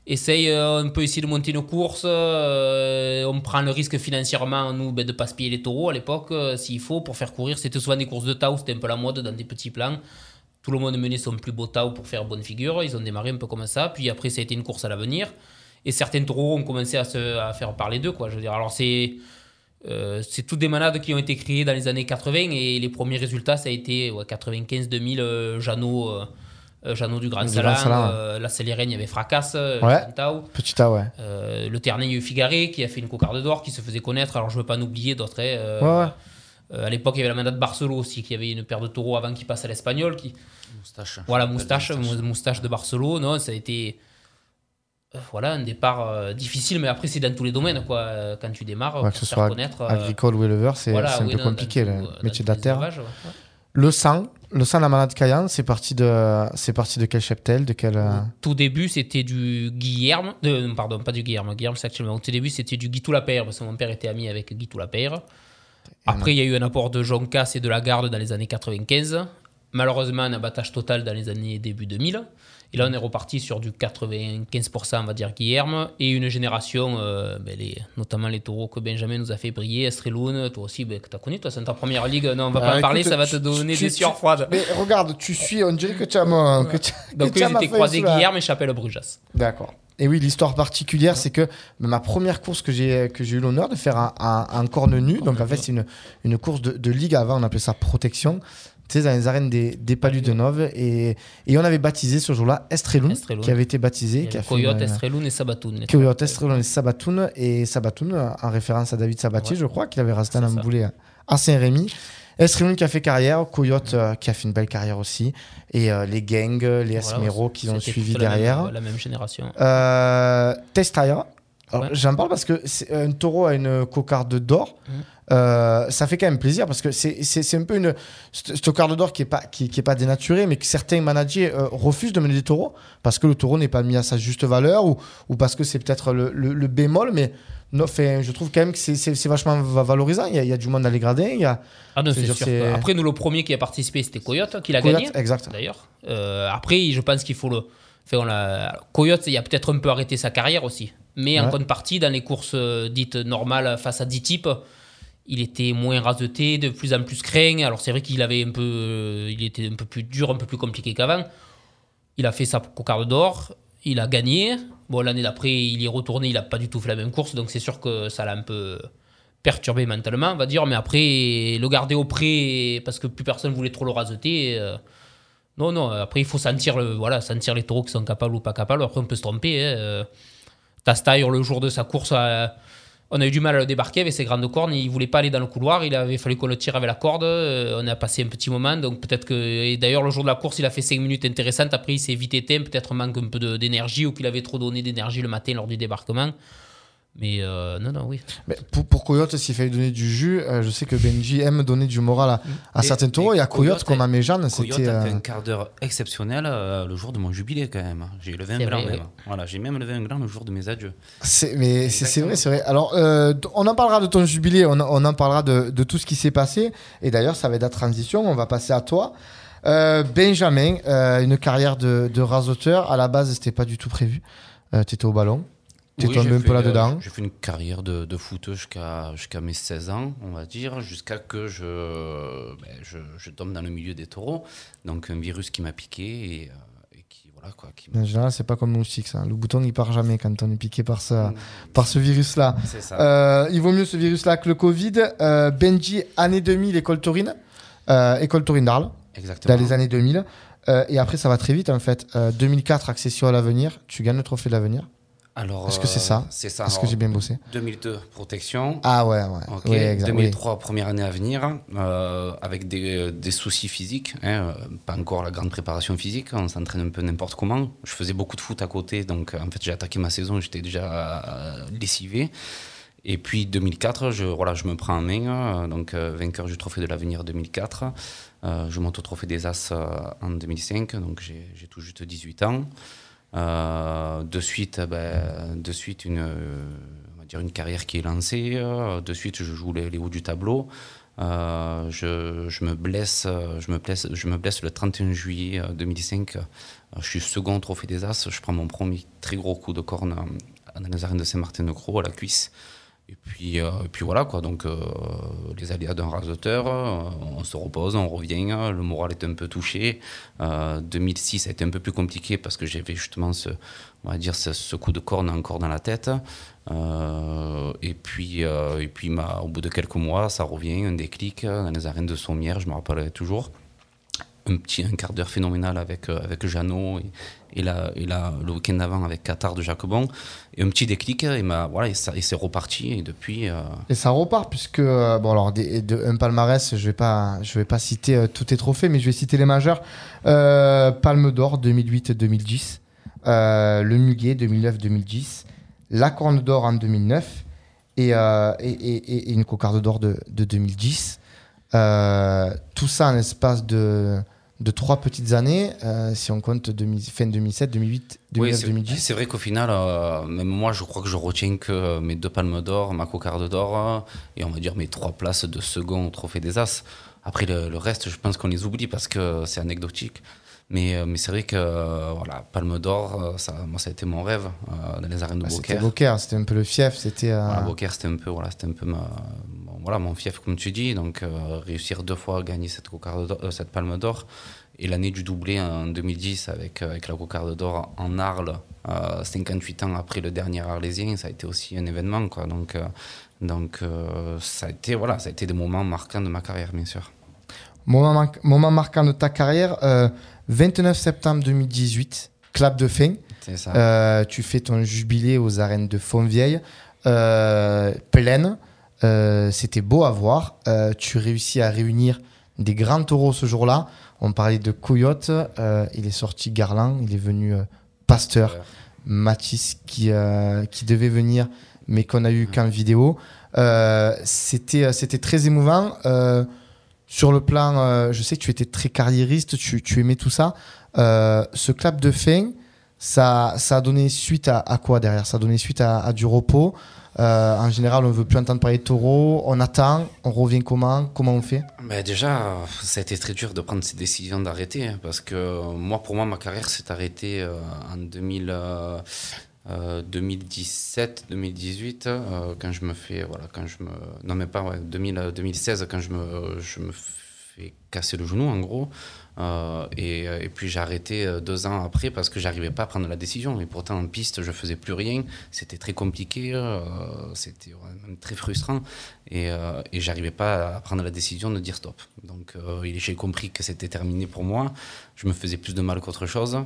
essaye euh, un peu essayer de monter une course. euh, on prend le risque financièrement, nous, ben, de pas se payer les taureaux à l'époque, euh, s'il faut, pour faire courir. C'était souvent des courses de tau, c'était un peu la mode dans des petits plans. Tout le monde menait son plus beau tau pour faire bonne figure. Ils ont démarré un peu comme ça. Puis après, ça a été une course à l'avenir. Et certains taureaux ont commencé à, se, faire parler d'eux. Je veux dire, alors c'est. Euh, c'est toutes des manades qui ont été créées dans les années 80 et les premiers résultats, ça a été ouais, 95-2000 euh, Jeannot, euh, Jeannot du Grand Du Salin, Grand Salin, euh, la Célérène, il y avait Fracasse, Ouais. Petit A, ouais. Euh, le Ternay, il y a eu Figaré qui a fait une cocarde d'or, qui se faisait connaître. Alors je veux pas en oublier d'autres. hein, euh, Ouais, ouais. euh, à l'époque, il y avait la manade Barcelo aussi, qui avait une paire de taureaux avant qu'il passe à l'espagnol. Qui... Moustache. Voilà, moustache, moustache, moustache de Barcelo. Non, ça a été euh, voilà, un départ euh, difficile, mais après, c'est dans tous les domaines. Quoi. Euh, Quand tu démarres, Ouais, que ce soit connaître. euh, agricole ou éleveur, c'est voilà, un oui, peu dans compliqué, le métier de la terre. élevages, ouais. Ouais. Le sang, le sang de la malade Caillan, c'est parti de, c'est parti de quel cheptel, de quel. euh, Tout début, c'était du Guillerme. De, pardon, pas du Guillerme. Guillerme, c'est actuellement. Au tout début, c'était du Guy Toulapère, parce que mon père était ami avec Guy Toulapère. Après, il y a eu un apport de Joncas et de la Garde dans les années 95. Malheureusement, un abattage total dans les années début 2000. Et là, on est reparti sur du 95%, on va dire, Guillerme, et une génération, euh, ben, les, notamment les taureaux que Benjamin nous a fait briller, Estreloun, toi aussi, ben, que tu as connu, toi, c'est ta première ligue. Non, on va Ah, pas en parler, écoute, ça va te donner des sueurs froides. Mais regarde, tu suis, on dirait que tu as mon. Que tu, Donc, ils étaient croisés Guillerme et Chapelle Brujas. D'accord. Et oui, l'histoire particulière, c'est que ma première course que j'ai que j'ai eu l'honneur de faire un corne nu, donc en fait c'est une, une course de, de ligue avant, on appelait ça protection, sais, dans les arènes des, des Palus de Nove, et, et on avait baptisé ce jour-là Estreloun, Estreloun. qui avait été baptisé, qui a fait Coyote, une- Estreloun et Sabatoun. les Coyote. Estreloun et Sabatoun, et Sabatoun en référence à David Sabatier, Ouais. je crois, qu'il avait resté un emboulé à Saint-Rémy. Estreloun qui a fait carrière, Coyote euh, qui a fait une belle carrière aussi, et euh, les gangs, les Voilà, Esmero qui ont suivi la même- derrière. la même génération. Euh, Testaya, Alors, Ouais. J'en parle parce que c'est un taureau a une cocarde d'or. Mhm. Euh, ça fait quand même plaisir parce que c'est c'est- c'est un peu une cette cocarde d'or qui est pas qui, qui est pas dénaturée mais que certains managers euh, refusent de mener des taureaux parce que le taureau n'est pas mis à sa juste valeur ou, ou parce que c'est peut-être le, le- le bémol mais non, fait, je trouve quand même que c'est- c'est c'est vachement va- valorisant il y, a, il y a du monde dans les gradins il y a Ah non, sûr. Après, nous, le premier qui a participé, c'était Coyote, qui l'a gagné. exact D'ailleurs. Euh, après, je pense qu'il faut le. Enfin, on l'a- Coyote, il a peut-être un peu arrêté sa carrière aussi. Mais en Ouais. contrepartie, dans les courses euh, dites normales face à 10 types, il était moins raseté, de plus en plus craint. Alors, c'est vrai qu'il avait un peu. euh, il était un peu plus dur, un peu plus compliqué qu'avant. Il a fait sa cocarde d'or, il a gagné. Bon, l'année d'après, il y est retourné, il n'a pas du tout fait la même course, donc c'est sûr que ça l'a un peu perturbé mentalement, on va dire. Mais après, le garder au pré parce que plus personne voulait trop le raseter. euh, non, non, après, il faut sentir, le, voilà, sentir les taureaux qui sont capables ou pas capables. Après, on peut se tromper. Hein. euh. Tastaire, le jour de sa course, euh, on a eu du mal à le débarquer avec ses grandes cornes. Il voulait pas aller dans le couloir. Il avait fallu qu'on le tire avec la corde. euh, on a passé un petit moment. Donc peut-être que. Et d'ailleurs, le jour de la course, il a fait 5 minutes intéressantes. Après, il s'est vite éteint. Peut-être manque un peu d'énergie ou qu'il avait trop donné d'énergie le matin lors du débarquement. Mais euh, non, non, oui. Mais pour, pour Coyote, s'il fallait donner du jus, euh, je sais que Benji aime donner du moral à, à Et- certains taureaux. et à Coyote, Coyote comme à Méjeanne, Coyote c'était. a fait euh, un quart d'heure exceptionnel euh, le jour de mon jubilé quand même. J'ai levé un C'est gland vrai, même. Voilà, j'ai même levé un gland le jour de mes adieux. C'est, mais c'est, vrai, c'est vrai. Alors, on en parlera de ton jubilé, on, en- on en parlera de, de tout ce qui s'est passé. Et d'ailleurs, ça va être la transition, on va passer à toi. Benjamin, une carrière de, de rasoteur. À la base, c'était pas du tout prévu. Tu étais au ballon. Oui, j'ai fait, là-dedans. J'ai fait une carrière de, de foot jusqu'à jusqu'à mes 16 ans, on va dire, jusqu'à que je, ben, je, je tombe dans le milieu des taureaux. Donc un virus qui m'a piqué et, euh, et qui, voilà, quoi, qui En général, c'est pas comme moustique, ça. Le bouton, il part jamais quand on est piqué par, ça, par ce virus-là. Euh, il vaut mieux ce virus-là que le Covid. Euh, Benji, année 2000, école taurine. Euh, école taurine d'Arles. Exactement. dans les années 2000. Euh, et après, ça va très vite en fait. Euh, 2004, accession à l'avenir. Tu gagnes le trophée de l'avenir. Alors, Est-ce que c'est euh, ça C'est ça. Est-ce que j'ai bien bossé 2002, protection. Ah ouais, ouais. Ok, Oui, exact, oui. 2003, première année à venir, euh, avec des, des soucis physiques, hein, euh, pas encore la grande préparation physique, on s'entraîne un peu n'importe comment. Je faisais beaucoup de foot à côté, donc euh, en fait j'ai attaqué ma saison, j'étais déjà euh, lessivé. Et puis 2004, je, voilà, je me prends en main, euh, donc euh, vainqueur du trophée de l'avenir 2004. Euh, je monte au trophée des As euh, en 2005, donc j'ai j'ai tout juste 18 ans. Euh, de suite, ben, de suite une, euh, on va dire une carrière qui est lancée. euh, de suite, je joue les, les hauts du tableau. Je, me blesse, je me blesse, je me blesse le 31 juillet euh, 2005. Euh, Je suis second trophée des As. Je prends mon premier très gros coup de corne dans les arènes de Saint-Martin-de-Croix à la cuisse. Et puis, euh, et puis voilà quoi. Donc euh, les aléas d'un rasoteur, euh, on se repose, on revient. Le moral est un peu touché. Euh, 2006 a été un peu plus compliqué parce que j'avais justement ce, on va dire ce, coup de corne encore dans la tête. Et puis, et puis au bout de quelques mois, ça revient, un déclic dans les arènes de Sommières, je me rappellerai toujours. Un petit un quart d'heure phénoménal avec, euh, avec Jeannot et, et, la, le week-end d'avant avec Qatar de Jacobon. Et un petit déclic, et, ma, voilà, et, c'est reparti. Et depuis, euh, Et ça repart puisque euh, bon alors des- de, un palmarès, je vais vais pas citer euh, tous tes trophées, mais je vais citer les majeurs. Palme d'or 2008-2010, euh, le Muguet 2009-2010, la Corne d'or en 2009 et, une cocarde d'or de, de 2010. Euh, tout ça en l'espace de de trois petites années, euh, si on compte 2000 fin 2007, 2008, Oui, 2009, c'est- 2010. C'est vrai qu'au final, euh, même moi, je crois que je retiens que mes deux palmes d'or, ma cocarde d'or, euh, et on va dire mes trois places de second au Trophée des As. Après, le, le reste, je pense qu'on les oublie parce que c'est anecdotique. Mais, euh, mais c'est vrai que, voilà, palme d'or, ça, moi, ça a été mon rêve euh, dans les arènes de Bah, c'était Beaucaire. Beaucaire, c'était un peu le fief, c'était. Voilà, Beaucaire, c'était un peu, voilà, c'était un peu ma, voilà, mon fief, comme tu dis. Donc, euh, réussir deux fois à gagner cette, cocarde euh, cette palme d'or. Et l'année du doublé en 2010 avec, euh, avec la cocarde d'or en Arles, euh, 58 ans après le dernier Arlésien, ça a été aussi un événement. Quoi. Donc, donc ça, a été, voilà, ça a été des moments marquants de ma carrière, bien sûr. Moment, moment marquant de ta carrière, euh, 29 septembre 2018, clap de fin. Ça. Tu fais ton jubilé aux arènes de Fontvieille, pleine. Euh, C'était beau à voir. Euh, tu réussis à réunir des grands taureaux ce jour-là. On parlait de Coyote. euh, il est sorti Garland. Il est venu Pasteur. Mathis qui, qui devait venir, mais qu'on a eu qu'en vidéo. C'était c'était très émouvant. Sur le plan, je sais que tu étais très carriériste, tu, tu aimais tout ça. Ce clap de fin, ça, ça a donné suite à, à quoi derrière? Ça a donné suite à, à du repos. Euh, en général, on veut plus entendre parler de taureau. On attend, on revient comment Comment on fait? Mais déjà, ça a été très dur de prendre cette décision d'arrêter hein, parce que euh, moi, pour moi, ma carrière s'est arrêtée euh, en 2000, euh, euh, 2017, 2018 euh, quand je me fais voilà quand je me non mais pas ouais, 2000, euh, 2016 quand je me je me fais casser le genou en gros Euh, et, et puis j'ai arrêté euh, deux ans après parce que j'arrivais pas à prendre la décision et pourtant en piste je faisais plus rien c'était très compliqué euh, c'était très frustrant et, euh, et j'arrivais pas à prendre la décision de dire stop. Donc euh, j'ai compris que c'était terminé pour moi. Je me faisais plus de mal qu'autre chose.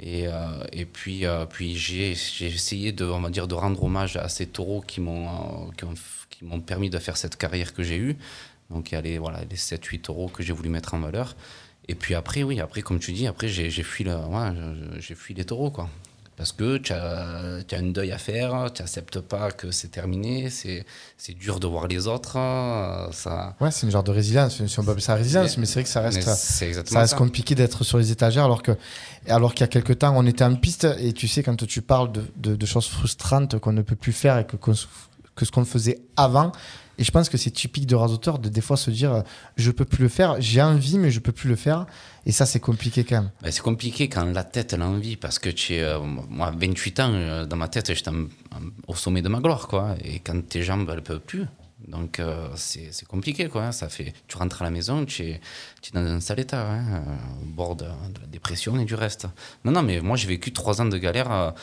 Et, euh, puis, euh, j'ai essayé de, on va dire, de rendre hommage à ces taureaux qui m'ont euh, qui ont, qui m'ont permis de faire cette carrière que j'ai eue. Donc il y a voilà, les 7-8 taureaux que j'ai voulu mettre en valeur. Et puis après, oui, après, comme tu dis, après j'ai fui, le, ouais, j'ai fui les taureaux. Quoi. Parce que tu as, as un deuil à faire, tu n'acceptes pas que c'est terminé, c'est dur de voir les autres. euh, Ça, Ouais, c'est une genre de résilience. Si on peut appeler ça résilience, mais, c'est vrai que ça reste. ça reste ça. compliqué d'être sur les étagères alors que alors qu'il y a quelques temps on était en piste et tu sais quand tu parles de, de- de choses frustrantes qu'on ne peut plus faire et que, que ce qu'on faisait avant et je pense que c'est typique de rasoteur de des fois se dire euh, je peux plus le faire j'ai envie mais je peux plus le faire et ça c'est compliqué quand même Ben, c'est compliqué quand la tête elle a envie parce que tu es, euh, moi, 28 ans, euh, dans ma tête, j'étais au sommet de ma gloire, quoi. Et quand tes jambes, elles peuvent plus. Donc, euh, c'est compliqué, quoi. Ça fait, tu rentres à la maison, tu es, tu dans un sale état, hein, au bord de, la dépression et du reste. Non, non, mais moi, j'ai vécu trois ans de galère,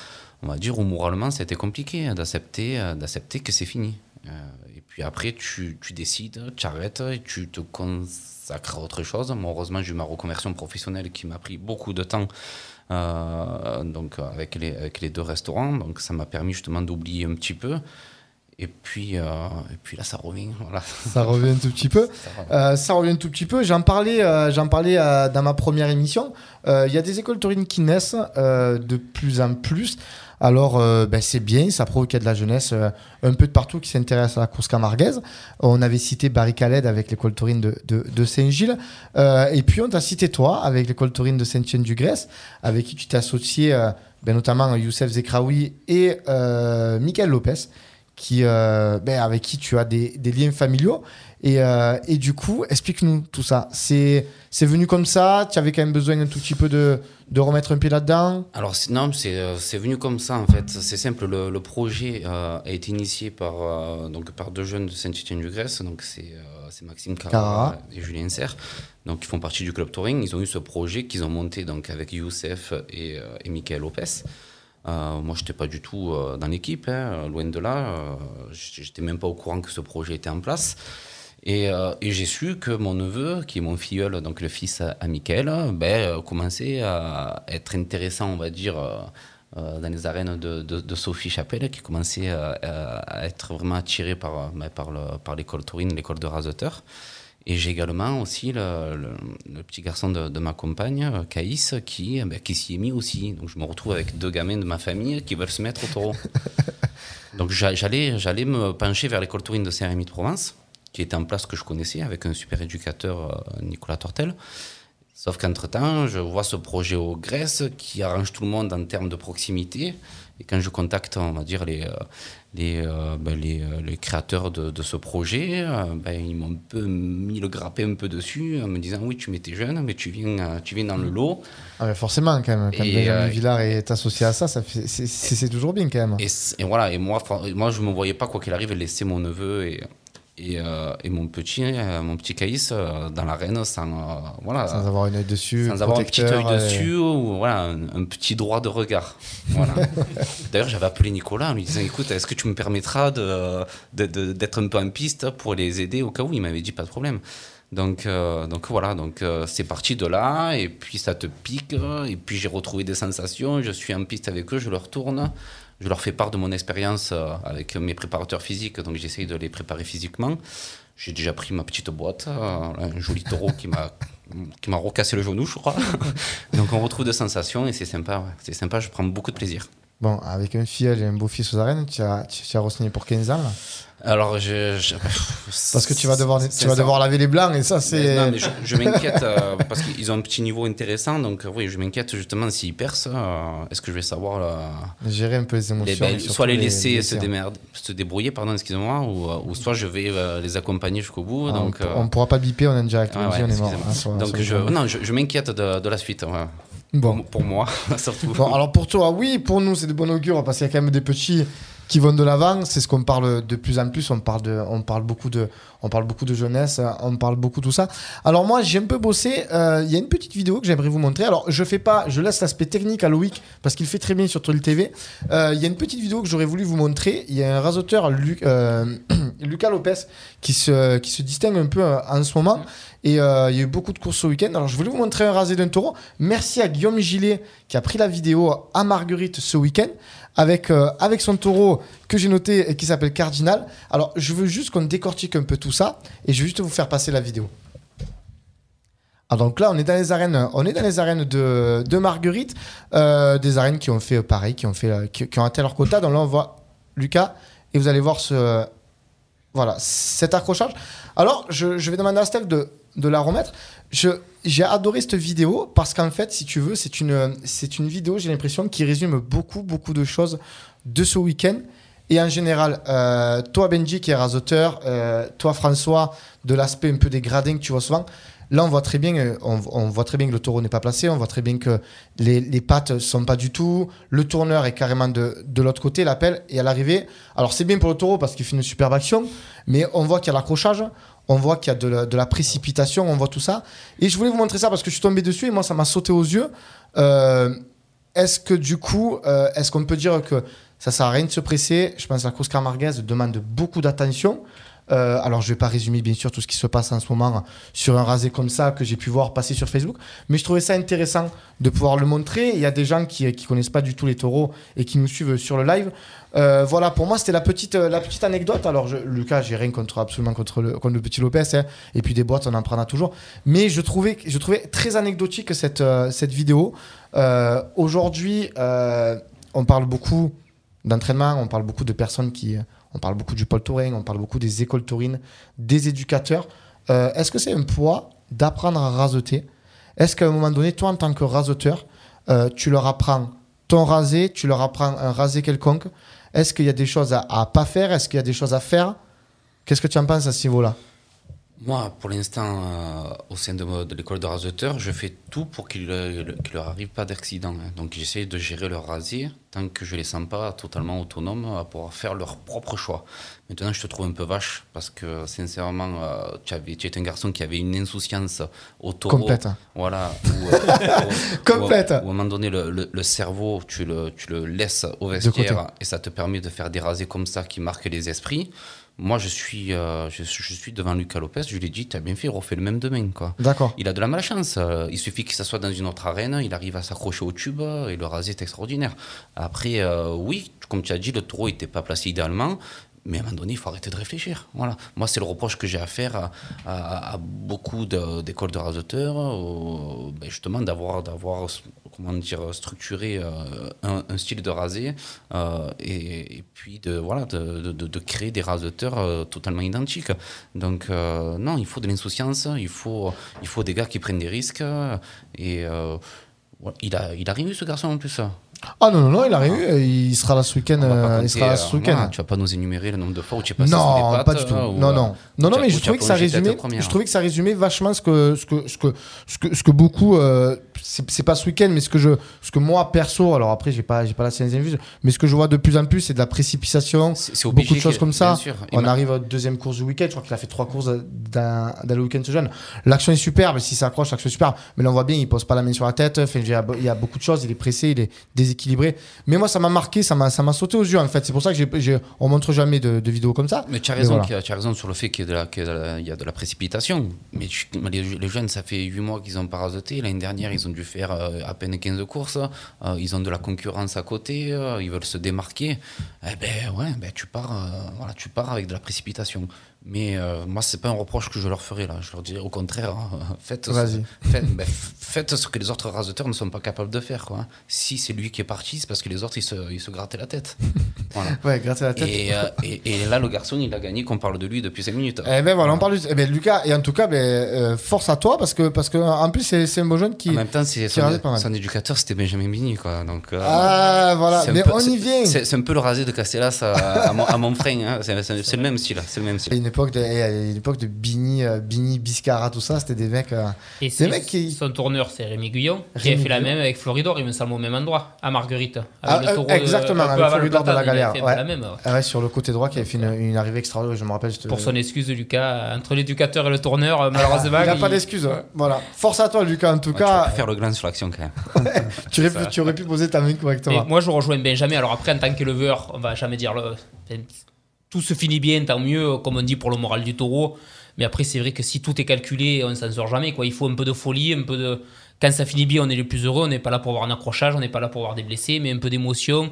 on va dire, où moralement, c'était compliqué hein, d'accepter d'accepter que c'est fini. Puis après, tu, tu décides, tu arrêtes et tu te consacres à autre chose. Moi, heureusement, j'ai eu ma reconversion professionnelle qui m'a pris beaucoup de temps euh, donc, avec, les, avec les deux restaurants. Donc, ça m'a permis justement d'oublier un petit peu. Et puis, euh, et puis là, ça revient. Voilà. ça revient un tout petit peu Ça revient. Euh, ça revient un tout petit peu. J'en parlais, euh, j'en parlais dans ma première émission. Il y a des écoles taurines qui naissent de plus en plus. Alors, euh, ben, c'est bien, ça prouve qu'il y a de la jeunesse euh, un peu de partout qui s'intéresse à la course camarguaise. On avait cité Barry Khaled avec l'école taurine de, Saint-Gilles. Euh, et puis, on t'a cité toi avec l'école taurine de Saint-Étienne-du-Grèce, avec qui tu t'es associé ben, notamment Youssef Zekraoui et Michael Lopez, qui, euh, ben, avec qui tu as des, des liens familiaux. Et, euh, et du coup, explique-nous tout ça. C'est c'est venu comme ça Tu avais quand même besoin un tout petit peu de, de remettre un pied là-dedans? Alors, non, c'est euh, c'est venu comme ça en fait. C'est simple. Le, le projet euh, a été initié par, donc, par deux jeunes de Saint-Étienne-du-Grèce. Donc, c'est c'est Maxime Carrara et Julien Serre. Donc, ils font partie du club touring. Ils ont eu ce projet qu'ils ont monté donc, avec Youssef et, et Michael Lopez. Euh, moi, je n'étais pas du tout euh, dans l'équipe, hein, loin de là. Euh, J'étais même pas au courant que ce projet était en place. Et, euh, et j'ai su que mon neveu, qui est mon filleul, donc le fils à, ben, commençait à être intéressant, on va dire, dans les arènes de, Sophie Chapelle, qui commençait à, être vraiment attiré par, ben, par, le- par l'école taurine, l'école de raseteurs. Et j'ai également aussi le, le- le petit garçon de, de ma compagne, euh, Caïs, qui, eh ben, qui s'y est mis aussi. Donc je me retrouve avec deux gamins de ma famille qui veulent se mettre au taureau. Donc j'a- j'allais, j'allais me pencher vers l'école taurine de Saint-Rémy de Provence, qui était en place que je connaissais avec un super éducateur, euh, Nicolas Tortel. Sauf qu'entre-temps, je vois ce projet au Grèce qui arrange tout le monde en termes de proximité. Et quand je contacte, on va dire, les, euh, les, euh, ben, les, euh, les créateurs de, de ce projet, euh, ben, ils m'ont un peu mis le grappé un peu dessus en me disant Oui, tu m'étais jeune, mais tu viens, tu viens dans le lot. ah, mais Forcément, quand même. Quand Et, Benjamin Villard est associé à ça, ça fait- c'est- toujours bien quand même. Et, voilà, et moi, moi je ne me voyais pas, quoi qu'il arrive, laisser mon neveu et, et, euh, et mon petit, euh, mon petit Caïs euh, dans l'arène sans, euh, voilà, Sans avoir une œil dessus. sans avoir un petit œil dessus ou voilà, un, un petit droit de regard. Voilà. D'ailleurs, j'avais appelé Nicolas en lui disant Écoute, est-ce que tu me permettras de- d'être un peu en piste pour les aider au cas où? Il m'avait dit Pas de problème. Donc, euh, donc voilà, donc c'est parti de là, et puis ça te pique, et puis j'ai retrouvé des sensations, je suis en piste avec eux, je leur tourne, je leur fais part de mon expérience euh, avec mes préparateurs physiques, donc j'essaye de les préparer physiquement. J'ai déjà pris ma petite boîte, euh, un joli taureau qui m'a qui m'a recassé le genou, je crois. donc on retrouve des sensations et c'est sympa, c'est sympa, je prends beaucoup de plaisir. Bon, avec un filleul et un beau-fils aux arènes, tu as, tu, as re-signé pour 15 ans là. Alors, je, je- Parce que tu vas devoir, tu vas devoir laver les blancs et ça, c'est. non, mais je, je m'inquiète euh, parce qu'ils ont un petit niveau intéressant, donc euh, oui, je m'inquiète justement s'ils percent. euh, Est-ce que je vais savoir là, Gérer un peu les les- émotions. ben, et surtout soit les laisser les se, démerder- se débrouiller, pardon, excusez-moi, ou, euh, ou soit je vais euh, les accompagner jusqu'au bout. Ah, donc, on, euh, on pourra pas biper, on est en direct. ouais, on est mort. hein, sur- donc sur je, non, je, je m'inquiète de, de la suite. ouais. Bon. Pour, pour moi, surtout. Bon, alors pour toi, oui, pour nous, c'est de bon augure parce qu'il y a quand même des petits qui vont de l'avant. C'est ce qu'on parle de plus en plus. On parle, de, on parle, beaucoup, de, on parle beaucoup de jeunesse, on parle beaucoup de tout ça. Alors moi, j'ai un peu bossé. euh, Il y a une petite vidéo que j'aimerais vous montrer. Alors je fais pas, je laisse l'aspect technique à Loïc parce qu'il fait très bien sur Troll TV. Euh, Il y a une petite vidéo que j'aurais voulu vous montrer. Il y a un rasoteur, Lu- euh, Lucas Lopez, qui se, qui se distingue un peu en ce moment. Et il y a eu beaucoup de courses ce week-end. Alors, je voulais vous montrer un rasé d'un taureau. Merci à Guillaume Gillet qui a pris la vidéo à Marguerite ce week-end avec, euh, avec son taureau que j'ai noté et qui s'appelle Cardinal. Alors, je veux juste qu'on décortique un peu tout ça et je vais juste vous faire passer la vidéo. Ah, donc là, on est dans les arènes, on est dans les arènes de, de Marguerite, euh, des arènes qui ont fait euh, pareil, qui ont, fait, qui ont atteint leur quota. Donc là, on voit Lucas et vous allez voir ce, voilà, cet accrochage. Alors, je, je vais demander à Steph de, de la remettre. Je, j'ai adoré cette vidéo parce qu'en fait, si tu veux, c'est une, c'est une vidéo, j'ai l'impression, qui résume beaucoup, beaucoup de choses de ce week-end. Et en général, euh, toi, Benji, qui est rasoteur, euh, toi, François, de l'aspect un peu des gradins que tu vois souvent, là, on voit très bien, euh, on, on voit très bien que le taureau n'est pas placé, on voit très bien que les, les pattes sont pas du tout, le tourneur est carrément de, de l'autre côté, l'appel, et à l'arrivée, alors c'est bien pour le taureau parce qu'il fait une superbe action, mais on voit qu'il y a l'accrochage, on voit qu'il y a de la, précipitation, on voit tout ça. Et je voulais vous montrer ça parce que je suis tombé dessus et moi, ça m'a sauté aux yeux. Euh, est-ce que du coup, euh, est-ce qu'on peut dire que ça sert à rien de se presser? Je pense que la course Camarguez demande beaucoup d'attention. Euh, alors, je vais pas résumer bien sûr tout ce qui se passe en ce moment sur un rasé comme ça que j'ai pu voir passer sur Facebook, mais je trouvais ça intéressant de pouvoir le montrer. Il y a des gens qui, qui connaissent pas du tout les taureaux et qui nous suivent sur le live. Euh, voilà, pour moi, c'était la petite, euh, la petite anecdote. Alors, je, Lucas, j'ai rien contre absolument contre le, contre le petit Lopez, hein. et puis des boîtes, on en prendra toujours. Mais je trouvais, je trouvais très anecdotique cette, cette vidéo. Aujourd'hui, on parle beaucoup d'entraînement, on parle beaucoup de personnes qui. On parle beaucoup du pôle touring, on parle beaucoup des écoles taurines, des éducateurs. Euh, Est-ce que c'est un poids d'apprendre à raseter? Est-ce qu'à un moment donné, toi, en tant que raseteur, euh, tu leur apprends ton rasé, tu leur apprends un rasé quelconque? Est-ce qu'il y a des choses à, à pas faire? Est-ce qu'il y a des choses à faire? Qu'est-ce que tu en penses à ce niveau-là? Moi, pour l'instant, euh, au sein de, de l'école de raseteurs, je fais tout pour qu'il ne leur arrive pas d'accident. hein. Donc, j'essaie de gérer leur rasier tant que je ne les sens pas totalement autonomes à pouvoir faire leur propre choix. Maintenant, je te trouve un peu vache parce que, sincèrement, euh, tu, avais, tu es un garçon qui avait une insouciance au taureau. Complète. Voilà. Où, euh, où- Complète. où- à un moment donné, le, le- le cerveau, tu le, tu le laisses au vestiaire et ça te permet de faire des rasés comme ça qui marquent les esprits. Moi, je suis, euh, je, je suis devant Lucas Lopez, je lui ai dit, tu as bien fait, refais le même demain. Quoi. D'accord. Il a de la malchance. euh, Il suffit qu'il s'assoie dans une autre arène, il arrive à s'accrocher au tube et le rasé est extraordinaire. Après, euh, oui, comme tu as dit, le taureau n'était pas placé idéalement. Mais à un moment donné, il faut arrêter de réfléchir. Voilà. Moi, c'est le reproche que j'ai à faire à, beaucoup d'écoles de raseteurs, euh, ben justement d'avoir, comment dire, structuré euh, un, style de rasé euh, et, puis de, voilà, de, créer des raseteurs totalement identiques. Donc, non, il faut de l'insouciance, il faut, il faut des gars qui prennent des risques. Et il, a, il a rien ce garçon, en plus. Ah non, non, non, il a rien eu. Il sera là ce week-end. Euh, il sera là ce euh, week-end. voilà, tu vas pas nous énumérer le nombre de fois où tu es passé sur Non, des pattes, pas du tout. euh, ou, non, euh, non, non, non, mais je trouvais que ça résumait. Je trouvais que ça résumait vachement ce que ce que ce que ce que, ce que beaucoup. euh, c'est pas ce week-end, mais ce que je ce que moi perso. Alors après, j'ai pas j'ai pas la science infuse, mais ce que je vois de plus en plus, c'est de la précipitation. C'est Beaucoup de choses comme ça. On ma- arrive à la deuxième course du week-end. Je crois qu'il a fait trois courses dans, dans le week-end ce jeune. L'action est superbe. S'il s'accroche, l'action est superbe. Mais là, on voit bien, il pose pas la main sur la tête. Enfin, il y a- beaucoup de choses. Il est pressé, il est déséquilibré. Mais moi, ça m'a marqué, ça m'a ça m'a sauté aux yeux en fait. C'est pour ça que j'ai- on montre jamais de, de vidéos comme ça. Mais tu as raison, voilà. tu as raison sur le fait qu'il y, a de la- qu'il y a de la- précipitation. Mais tu- les, les jeunes, ça fait 8 mois qu'ils ont pas rasoté. L'année dernière, ils ont dû faire euh, à peine 15 courses. Euh, ils ont de la concurrence à côté. euh, ils veulent se démarquer. Eh ben ouais, ben tu pars, voilà, tu pars avec de la précipitation. Mais euh, moi, c'est pas un reproche que je leur ferai là. Je leur dirais au contraire, hein, faites, Vas-y. faites, ben, faites ce que les autres raseteurs ne sont pas capables de faire. Quoi. Si c'est lui qui est parti, c'est parce que les autres ils se, ils se grattaient la tête. voilà. Ouais, grâce à la tête. Et, euh, et, et là, le garçon, il a gagné qu'on parle de lui depuis 5 minutes. Eh ben voilà, on parle du... eh ben, Lucas, et en tout cas, ben, euh, force à toi, parce que, parce que en plus, c'est c'est un beau jeune qui. En même temps, c'est qui son, éducateur, c'était Benjamin Bini. Quoi. Donc, euh, Ah, voilà, c'est un mais peu- on y vient. C'est c'est un peu le rasé de Castellas à, à, mon, à mon frein. hein. C'est c'est- c'est le même style. C'est le même À style. une époque de, à une époque de Bini, euh, Bini, Biscara, tout ça, c'était des mecs. euh, Et Des c'est- mecs qui- son tourneur, c'est Rémi Guyon, qui Rémi a fait la même avec Floridor, il me semble, au même endroit, à Marguerite. Ah, Avec le euh, taureau de- exactement, avec Floridor de la platane, il galère, fait ouais. la même. ouais. ah ouais, sur le côté droit qui avait fait une, une arrivée extraordinaire, je me rappelle. je te- Pour son excuse, Lucas, entre l'éducateur et le tourneur, euh, malheureusement. Il n'a pas d'excuse. hein. Voilà. Force à toi, Lucas. En tout Ouais, tu cas, pu faire le gland sur l'action quand même. tu aurais, pu, ça. tu aurais pu poser ta main Et correctement. moi, je rejoins Benjamin. Alors après, en tant qu'éleveur, on va jamais dire le. Tout se finit bien, tant mieux, comme on dit pour le moral du taureau. Mais après, c'est vrai que si tout est calculé, on s'en sort jamais. Quoi. Il faut un peu de folie, un peu de. Quand ça finit bien, on est les plus heureux. On n'est pas là pour avoir un accrochage, on n'est pas là pour avoir des blessés, mais un peu d'émotion.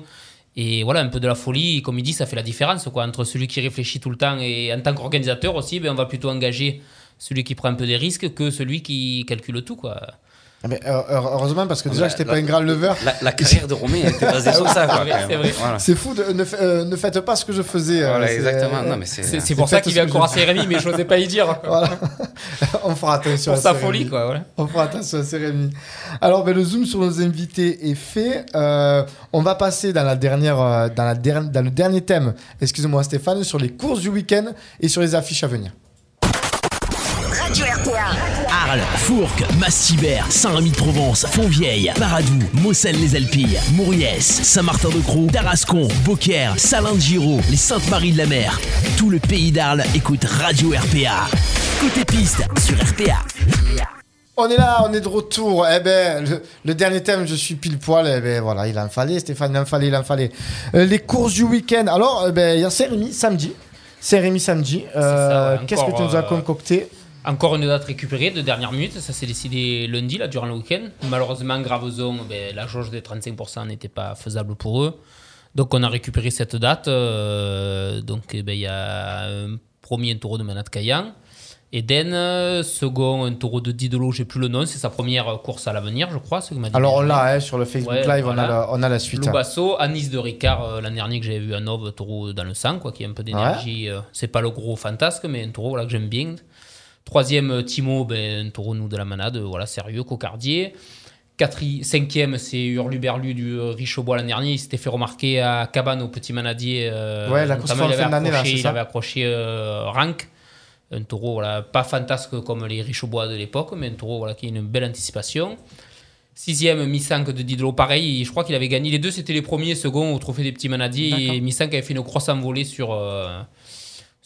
Et voilà, un peu de la folie. Comme il dit, ça fait la différence. Quoi. Entre celui qui réfléchit tout le temps et en tant qu'organisateur aussi, ben, on va plutôt engager celui qui prend un peu des risques que celui qui calcule tout. Quoi. Ah, Mais, euh, heureusement, parce que déjà, j'étais pas un grand leveur. La, la carrière de Romain était basée sur ça. Quoi, C'est vrai. Voilà. Fou, de, ne, euh, ne faites pas ce que je faisais. euh, Voilà, exactement. Non, mais c'est. C'est c'est C'est pour ça qu'il vient encore à je- Saint-Rémy, mais je n'osais pas y dire. Voilà. On fera attention Pour à sa folie, Rémi. quoi. Voilà. On fera attention à Rémi. Alors, ben, le zoom sur nos invités est fait. Euh, on va passer dans, la dernière, euh, dans, la der- dans le dernier thème, excusez-moi Stéphane, sur les courses du week-end et sur les affiches à venir. Radio RPA. Arles, Fourques, Massibert, Saint-Rémy-de-Provence, Fontvieille, Paradou, Mossel-les-Alpilles, Mouriès, Saint-Martin-de-Croix, Tarascon, Beaucaire, Salin-de-Giraud, les Saintes-Maries de la Mer. Tout le pays d'Arles écoute Radio RPA. Côté piste sur RPA. On est là, on est de retour. Eh ben, le, le dernier thème, je suis pile poil. Eh ben, voilà, il en fallait, Stéphane, il en fallait, il en fallait. Euh, les courses du week-end. Alors, eh ben, il y a Saint-Rémy samedi. Saint-Rémy samedi. Euh, Qu'est-ce que tu nous as euh, concocté? Encore une date récupérée de dernière minute, ça s'est décidé lundi, là, durant le week-end. Malheureusement, Graveson, ben, la jauge des 35% n'était pas faisable pour eux. Donc on a récupéré cette date. euh, donc eh ben, il y a un premier un taureau de Manat Kayan. Eden, second un taureau de Didolo, j'ai plus le nom, c'est sa première course à l'avenir, je crois. ce que dit Alors, on l'a hein, sur le Facebook Ouais, Live, on, a la, on a la suite. Loubasso, Anis de Ricard, euh, l'an dernier que j'avais vu à Nove, taureau dans le sang, quoi, qui a un peu d'énergie. euh, c'est pas le gros fantasque, mais un taureau voilà, que j'aime bien. Troisième, euh, Timo, ben, un taureau nous de la manade, euh, voilà, sérieux, cocardier. Quatri- cinquième, c'est Hurluberlu du euh, Richobois l'an dernier. Il s'était fait remarquer à Cabane au Petit Manadier. euh, Ouais, la course il fin avait là, accroché- Il ça avait accroché euh, Rank. Un taureau, voilà, pas fantasque comme les Richobois de l'époque, mais un taureau voilà, qui a une belle anticipation. Sixième, Missank de Didlo, pareil. Je crois qu'il avait gagné les deux, c'était les premiers, second au trophée des petits manadiers. Et Missank avait fait une grosse envolée sur, euh,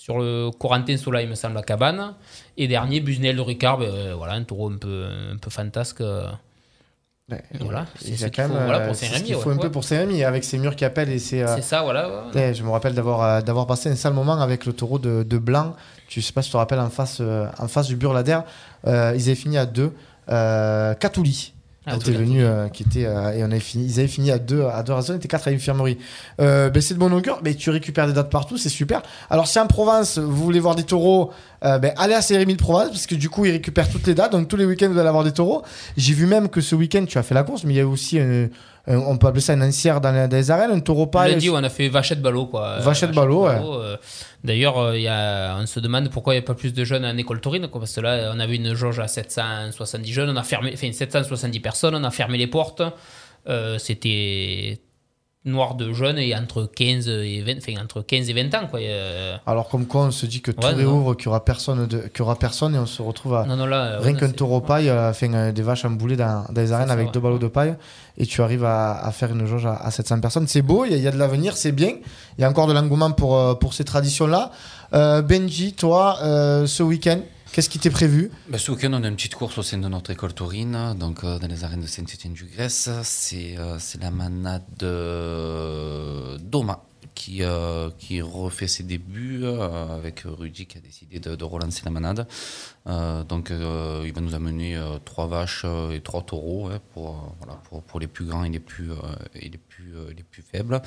sur le Corentin Sola, il me semble, à Cabane. Et dernier, Busnel de Ricard, ben, euh, voilà, un taureau un peu, un peu fantasque. euh, Ouais, Voilà, c'est a ce qu'il faut, voilà, pour ce faut ouais, un peu pour Saint-Rémy, avec ses murs qui appellent et ses. euh, C'est ça, voilà. eh, je me rappelle d'avoir d'avoir passé un sale moment avec le taureau de, de Blanc. Tu sais pas si tu te rappelles en face en face du Burlader, euh, ils avaient fini à deux. Catouli. Ah, qui était venu, euh, qui était, euh, et on avait fini, ils avaient fini à deux, à deux raisons, ils étaient quatre à l'infirmerie. Euh, ben, c'est de bon augure, mais tu récupères des dates partout, c'est super. Alors, si en Provence, vous voulez voir des taureaux, euh, ben, allez à Saint-Rémy de Provence, parce que du coup, ils récupèrent toutes les dates, donc tous les week-ends, vous allez avoir des taureaux. J'ai vu même que ce week-end, tu as fait la course, mais il y a aussi, un- un- on peut appeler ça une ancière dans, les- dans les arènes, un taureau paille. Lundi, on a fait Vachette Ballot, quoi. Vachette Ballot, ouais. euh, D'ailleurs, euh, il y a, on se demande pourquoi il n'y a pas plus de jeunes en école taurine, parce que là, on avait une jauge à 770 jeunes, on a fermé, enfin 770 personnes, on a fermé les portes. Euh, C'était noir de jeunes et entre 15 et 20, enfin, entre 15 et 20 ans, quoi. Euh, Alors, comme quoi, on se dit que tout Ouais, réouvre, qu'il n'y aura personne, de, qu'il y aura personne, et on se retrouve à, non, non, là, Rien ouais, qu'un taureau paille, euh, enfin, euh, des vaches emboulées dans, dans les arènes ça, avec ouais. deux ballots de paille, et tu arrives à, à faire une jauge à, à 700 personnes. C'est beau, il y, y a de l'avenir, c'est bien. Il y a encore de l'engouement pour, euh, pour ces traditions-là. Euh, Benji, toi, euh, ce week-end, qu'est-ce qui t'est prévu? Ben, ce week-end, on a une petite course au sein de notre école taurine, donc euh, dans les arènes de Saint-Étienne-du-Grèce. C'est euh, la manade de Doma qui, euh, qui refait ses débuts euh, avec Rudy qui a décidé de, relancer la manade. Euh, donc euh, il va nous amener euh, trois vaches euh, et trois taureaux pour, euh, voilà, pour, pour les plus grands et les plus, euh, plus, euh, les plus faibles.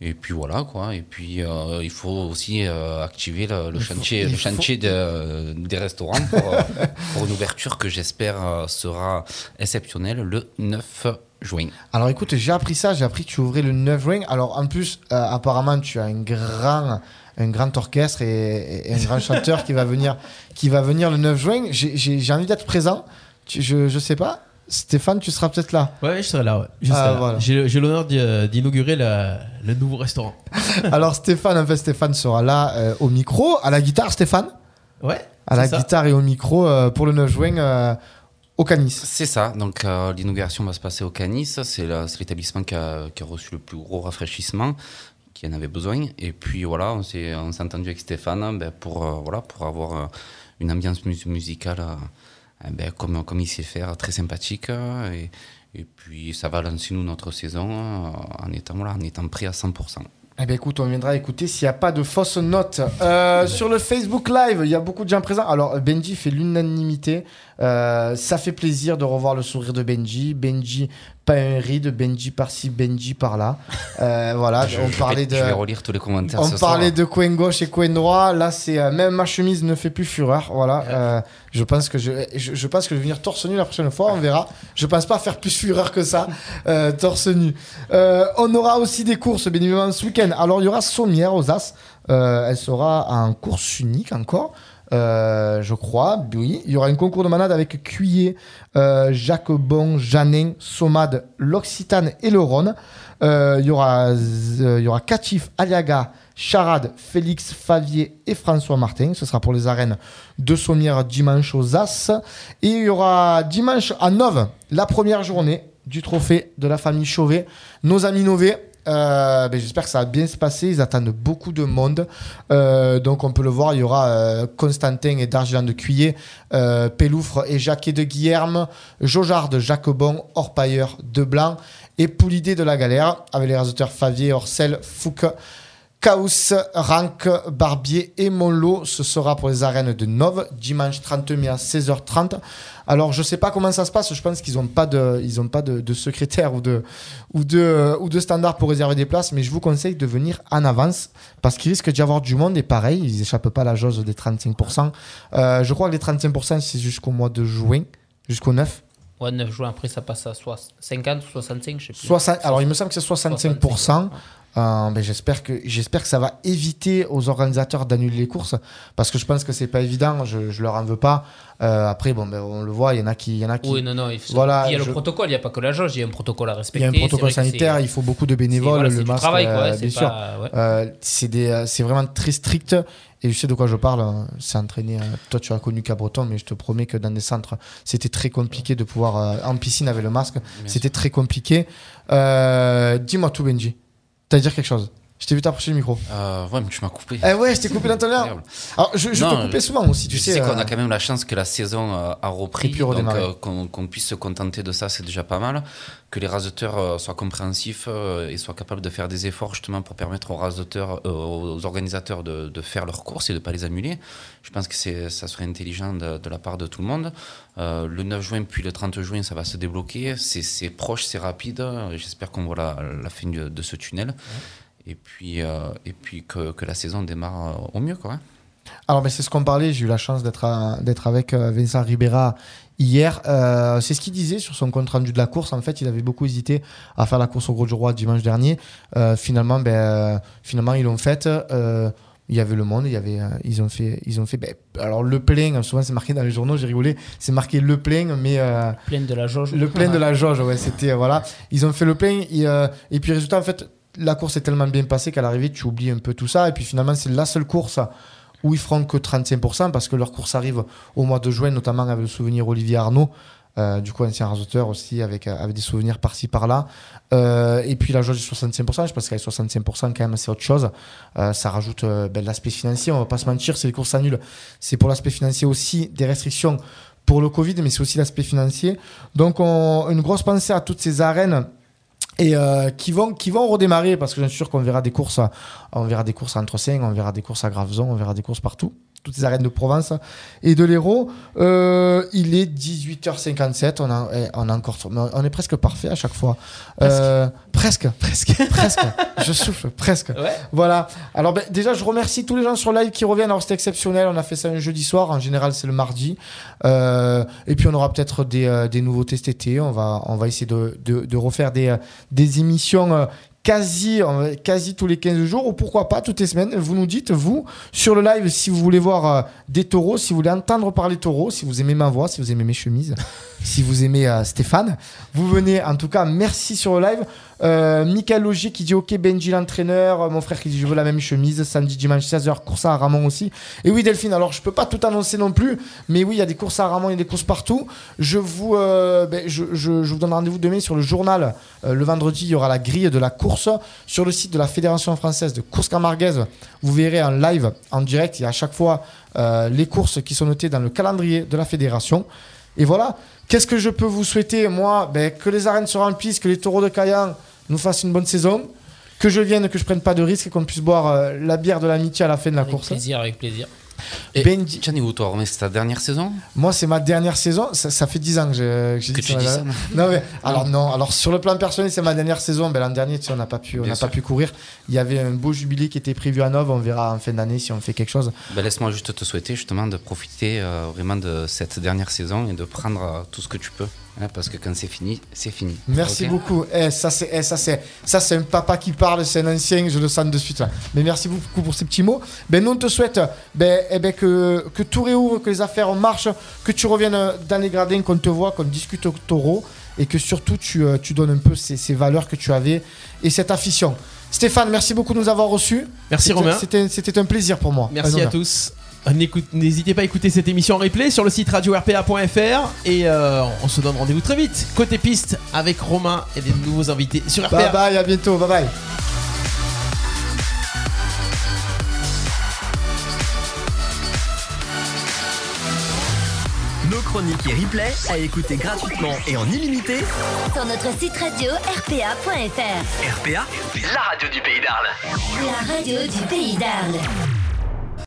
Et puis voilà quoi. Et puis euh, il faut aussi euh, activer le, le chantier, le faut- chantier de- des restaurants pour, pour une ouverture que j'espère sera exceptionnelle le 9 juin. Alors écoute, j'ai appris ça, j'ai appris que tu ouvrais le 9 ring. Alors en plus, euh, apparemment, tu as un grand, un grand orchestre et, et un grand chanteur qui va venir, qui va venir le 9 juin. J'ai- envie d'être présent. Tu- je, je sais pas. Stéphane, tu seras peut-être là. Ouais, je serai là. ouais. Ah, là. voilà. J'ai l'honneur euh, d'inaugurer le nouveau restaurant. Alors Stéphane, en fait, Stéphane sera là euh, au micro, à la guitare, Stéphane. Ouais. À la ça. guitare et au micro euh, pour le 9 juin euh, au Canis. C'est ça, donc euh, l'inauguration va se passer au Canis, c'est l'établissement qui a, qui a reçu le plus gros rafraîchissement, qui en avait besoin. Et puis voilà, on s'est entendu avec Stéphane ben, pour, euh, voilà, pour avoir euh, une ambiance mus- musicale euh, ben, comme, comme il sait faire, très sympathique. euh, Et, et puis ça va lancer nous notre saison euh, en, étant, voilà, en étant prêt à 100%. Eh bien écoute, on viendra écouter s'il n'y a pas de fausses notes. Euh, sur le Facebook Live, il y a beaucoup de gens présents. Alors Benji fait l'unanimité. Euh, ça fait plaisir de revoir le sourire de Benji. Benji, pas un ride. Benji par-ci, Benji par-là. Euh, voilà, Je- on je vais- parlait de... Je vais relire tous les commentaires On ce soir. parlait de coin gauche et coin droit. Là, c'est euh, même ma chemise ne fait plus fureur. Voilà. Je pense que je, je, je pense que je vais venir torse nu la prochaine fois. On verra. Je pense pas faire plus fureur que ça, torse nu. On aura aussi des courses, bien évidemment, ce week-end. Alors, il y aura Sommière aux As. Elle sera en course unique encore. Euh, je crois, oui. Il y aura un concours de manade avec Cuyer, euh, Jacobon, Janin, Somade, l'Occitane et le Rhône. Euh, il y aura, euh, il y aura Catif, Aliaga, Charade, Félix, Favier et François Martin. Ce sera pour les arènes de Sommières dimanche aux As. Et il y aura dimanche à 9 la première journée du trophée de la famille Chauvet. Nos amis Nové. Euh, ben, J'espère que ça va bien se passer. Ils attendent beaucoup de monde. Euh, donc on peut le voir. Il y aura euh, Constantin et Dargelan de euh, Péloufre et Jacquet de Guillerme, de Jacobon, Orpailleur de Blanc et Poulidé de la Galère avec les réalisateurs Favier, Orcel, Fouque. Chaos, Rank, Barbier et Monlo. Ce sera pour les arènes de Nove, dimanche 30 mai à 16h30. Alors, je sais pas comment ça se passe. Je pense qu'ils n'ont pas de, ils ont pas de, de secrétaire ou de, ou de, ou de standard pour réserver des places. Mais je vous conseille de venir en avance parce qu'il risque d'y avoir du monde. Et pareil, ils échappent pas à la jauge des 35%. Euh, je crois que les 35%, c'est jusqu'au mois de juin, jusqu'au 9. Ouais, 9 juin, après ça passe à soix- 50 ou 65, je sais plus. 60, alors il me semble que c'est 65%. Euh, ben, j'espère que j'espère que ça va éviter aux organisateurs d'annuler les courses parce que je pense que c'est pas évident. Je, je leur en veux pas. Euh, après bon ben on le voit, il y en a qui, il y en a qui. Oui, non, non, il, faut- Voilà, il y a je- le protocole, il n'y a pas que la jauge, il y a un protocole à il respecter. y a un protocole sanitaire, il faut beaucoup de bénévoles, voilà, le masque, travail, quoi, euh, bien c'est sûr. ouais. Euh, c'est des, c'est vraiment très strict. Et je sais de quoi je parle. euh, C'est entraîné. euh, Toi, tu as connu Cabreton, mais je te promets que dans des centres, c'était très compliqué de pouvoir en piscine avec le masque. C'était très compliqué. Dis-moi tout, Benji. À dire quelque chose Je t'ai vu t'approcher le micro. Euh, ouais, mais tu m'as coupé. Eh ouais, je t'ai coupé dans ton air. Incroyable. Alors, je, je te coupais souvent aussi, tu sais. sais qu'on euh, a quand même la chance que la saison euh, a repris, donc euh, qu'on puisse se contenter de ça, c'est déjà pas mal. Que les raseteurs soient compréhensifs et soient capables de faire des efforts justement pour permettre aux raseteurs, euh, aux organisateurs de, de faire leurs courses et de ne pas les annuler. Je pense que ça serait intelligent de, de la part de tout le monde. Le 9 juin puis le 30 juin, ça va se débloquer. C'est proche, c'est rapide. J'espère qu'on voit la, la fin de, de ce tunnel. Et puis, euh, et puis que, que la saison démarre euh, au mieux. Quoi, hein. Alors, ben, c'est ce qu'on parlait. J'ai eu la chance d'être avec euh, Vincent Ribera hier. Euh, c'est ce qu'il disait sur son compte rendu de la course. En fait, il avait beaucoup hésité à faire la course au Gros du Roi dimanche dernier. Euh, finalement, ben, finalement, ils l'ont faite. Euh, il y avait le monde, il y avait, ils ont fait, ils ont fait. ben, alors le plein, souvent c'est marqué dans les journaux, j'ai rigolé. C'est marqué le plein, mais euh, Plein de la jauge. le plein de la jauge, ouais, c'était voilà. Ils ont fait le plein et, euh, et puis résultat en fait, la course est tellement bien passée qu'à l'arrivée tu oublies un peu tout ça et puis finalement c'est la seule course où ils feront que 35% parce que leur course arrive au mois de juin, notamment avec le souvenir Olivier Arnaud. euh, du coup, ancien rasoteur aussi, avec, euh, avec des souvenirs par-ci par-là. Euh, et puis la jauge de 65%, je pense qu'avec 65%, quand même, c'est autre chose. Ça rajoute ben, l'aspect financier, on va pas se mentir, c'est les courses annules. C'est pour l'aspect financier aussi des restrictions pour le Covid, mais c'est aussi l'aspect financier. Donc, on- une grosse pensée à toutes ces arènes et euh, qui vont qui vont redémarrer parce que je suis sûr qu'on verra des courses on verra des courses à on verra des courses à Graveson on verra des courses partout toutes les arènes de Provence et de l'Hérault. Euh, il est 18h57, on a, on a encore, on est presque parfait à chaque fois. Euh, presque, presque, presque. Je souffle, presque. Voilà. Alors ben, déjà, je remercie tous les gens sur live qui reviennent. Alors c'était exceptionnel, on a fait ça un jeudi soir. En général, c'est le mardi. Euh, et puis on aura peut-être des, des nouveautés cet été. On va, on va essayer de, de, de refaire des, des émissions quasi, tous les 15 jours, ou pourquoi pas toutes les semaines. Vous nous dites, vous, sur le live, si vous voulez voir euh, des taureaux, si vous voulez entendre parler taureaux, si vous aimez ma voix, si vous aimez mes chemises, si vous aimez euh, Stéphane, vous venez. En tout cas, merci sur le live. Euh, Michael qui dit Ok, Benji l'entraîneur. Euh, Mon frère qui dit Je veux la même chemise. Samedi, dimanche, 16h, course à Ramon aussi. Et oui, Delphine, alors je peux pas tout annoncer non plus, mais oui, il y a des courses à Ramon, il y a des courses partout. Je vous, euh, ben, je, vous donne rendez-vous demain sur le journal. Euh, le vendredi, il y aura la grille de la course sur le site de la Fédération française de course camarguaise. Vous verrez en live, en direct, il y a à chaque fois les courses qui sont notées dans le calendrier de la fédération. Et voilà. Qu'est-ce que je peux vous souhaiter Moi, ben, que les arènes se remplissent, que les taureaux de Cayenne nous fassent une bonne saison, que je vienne, que je prenne pas de risques et qu'on puisse boire euh, la bière de l'amitié à la fin de la Avec course. plaisir, avec plaisir. Et Benji- Gianni Vautour, mais c'est ta dernière saison? Moi, c'est ma dernière saison. Ça, ça fait 10 ans que je- que j'ai dit tu ça. dis ça Non, mais alors non. Alors sur le plan personnel, c'est ma dernière saison. Ben, l'an dernier, tu sais, on n'a pas pu, on n'a pas pu courir. Il y avait un beau jubilé qui était prévu à Nov. On verra en fin d'année si on fait quelque chose. Ben, Laisse-moi juste te souhaiter justement de profiter euh, vraiment de cette dernière saison et de prendre euh, tout ce que tu peux. Hein, parce que quand c'est fini, c'est fini. Merci beaucoup. Eh, ça c'est, eh, ça c'est, ça c'est un papa qui parle, c'est un ancien, je le sens de suite. là. Mais merci beaucoup pour ces petits mots. Ben nous on te souhaite, ben, eh ben, que que tout réouvre, que les affaires marchent, que tu reviennes dans les gradins, qu'on te voit, qu'on discute au taureau, et que surtout tu, euh, tu donnes un peu ces, ces valeurs que tu avais et cette afition. Stéphane, merci beaucoup de nous avoir reçus. Merci, C'était- Romain. C'était, c'était un plaisir pour moi. Merci à tous. Euh, N'hésitez pas à écouter cette émission en replay sur le site radio-rpa.fr et euh, on se donne rendez-vous très vite. Côté piste avec Romain et des nouveaux invités sur RPA. Bye bye, à bientôt, bye bye. Nos chroniques et replays à écouter gratuitement et en illimité. Sur notre site radio rpa.fr. RPA, la radio du pays d'Arles. La radio du pays d'Arles.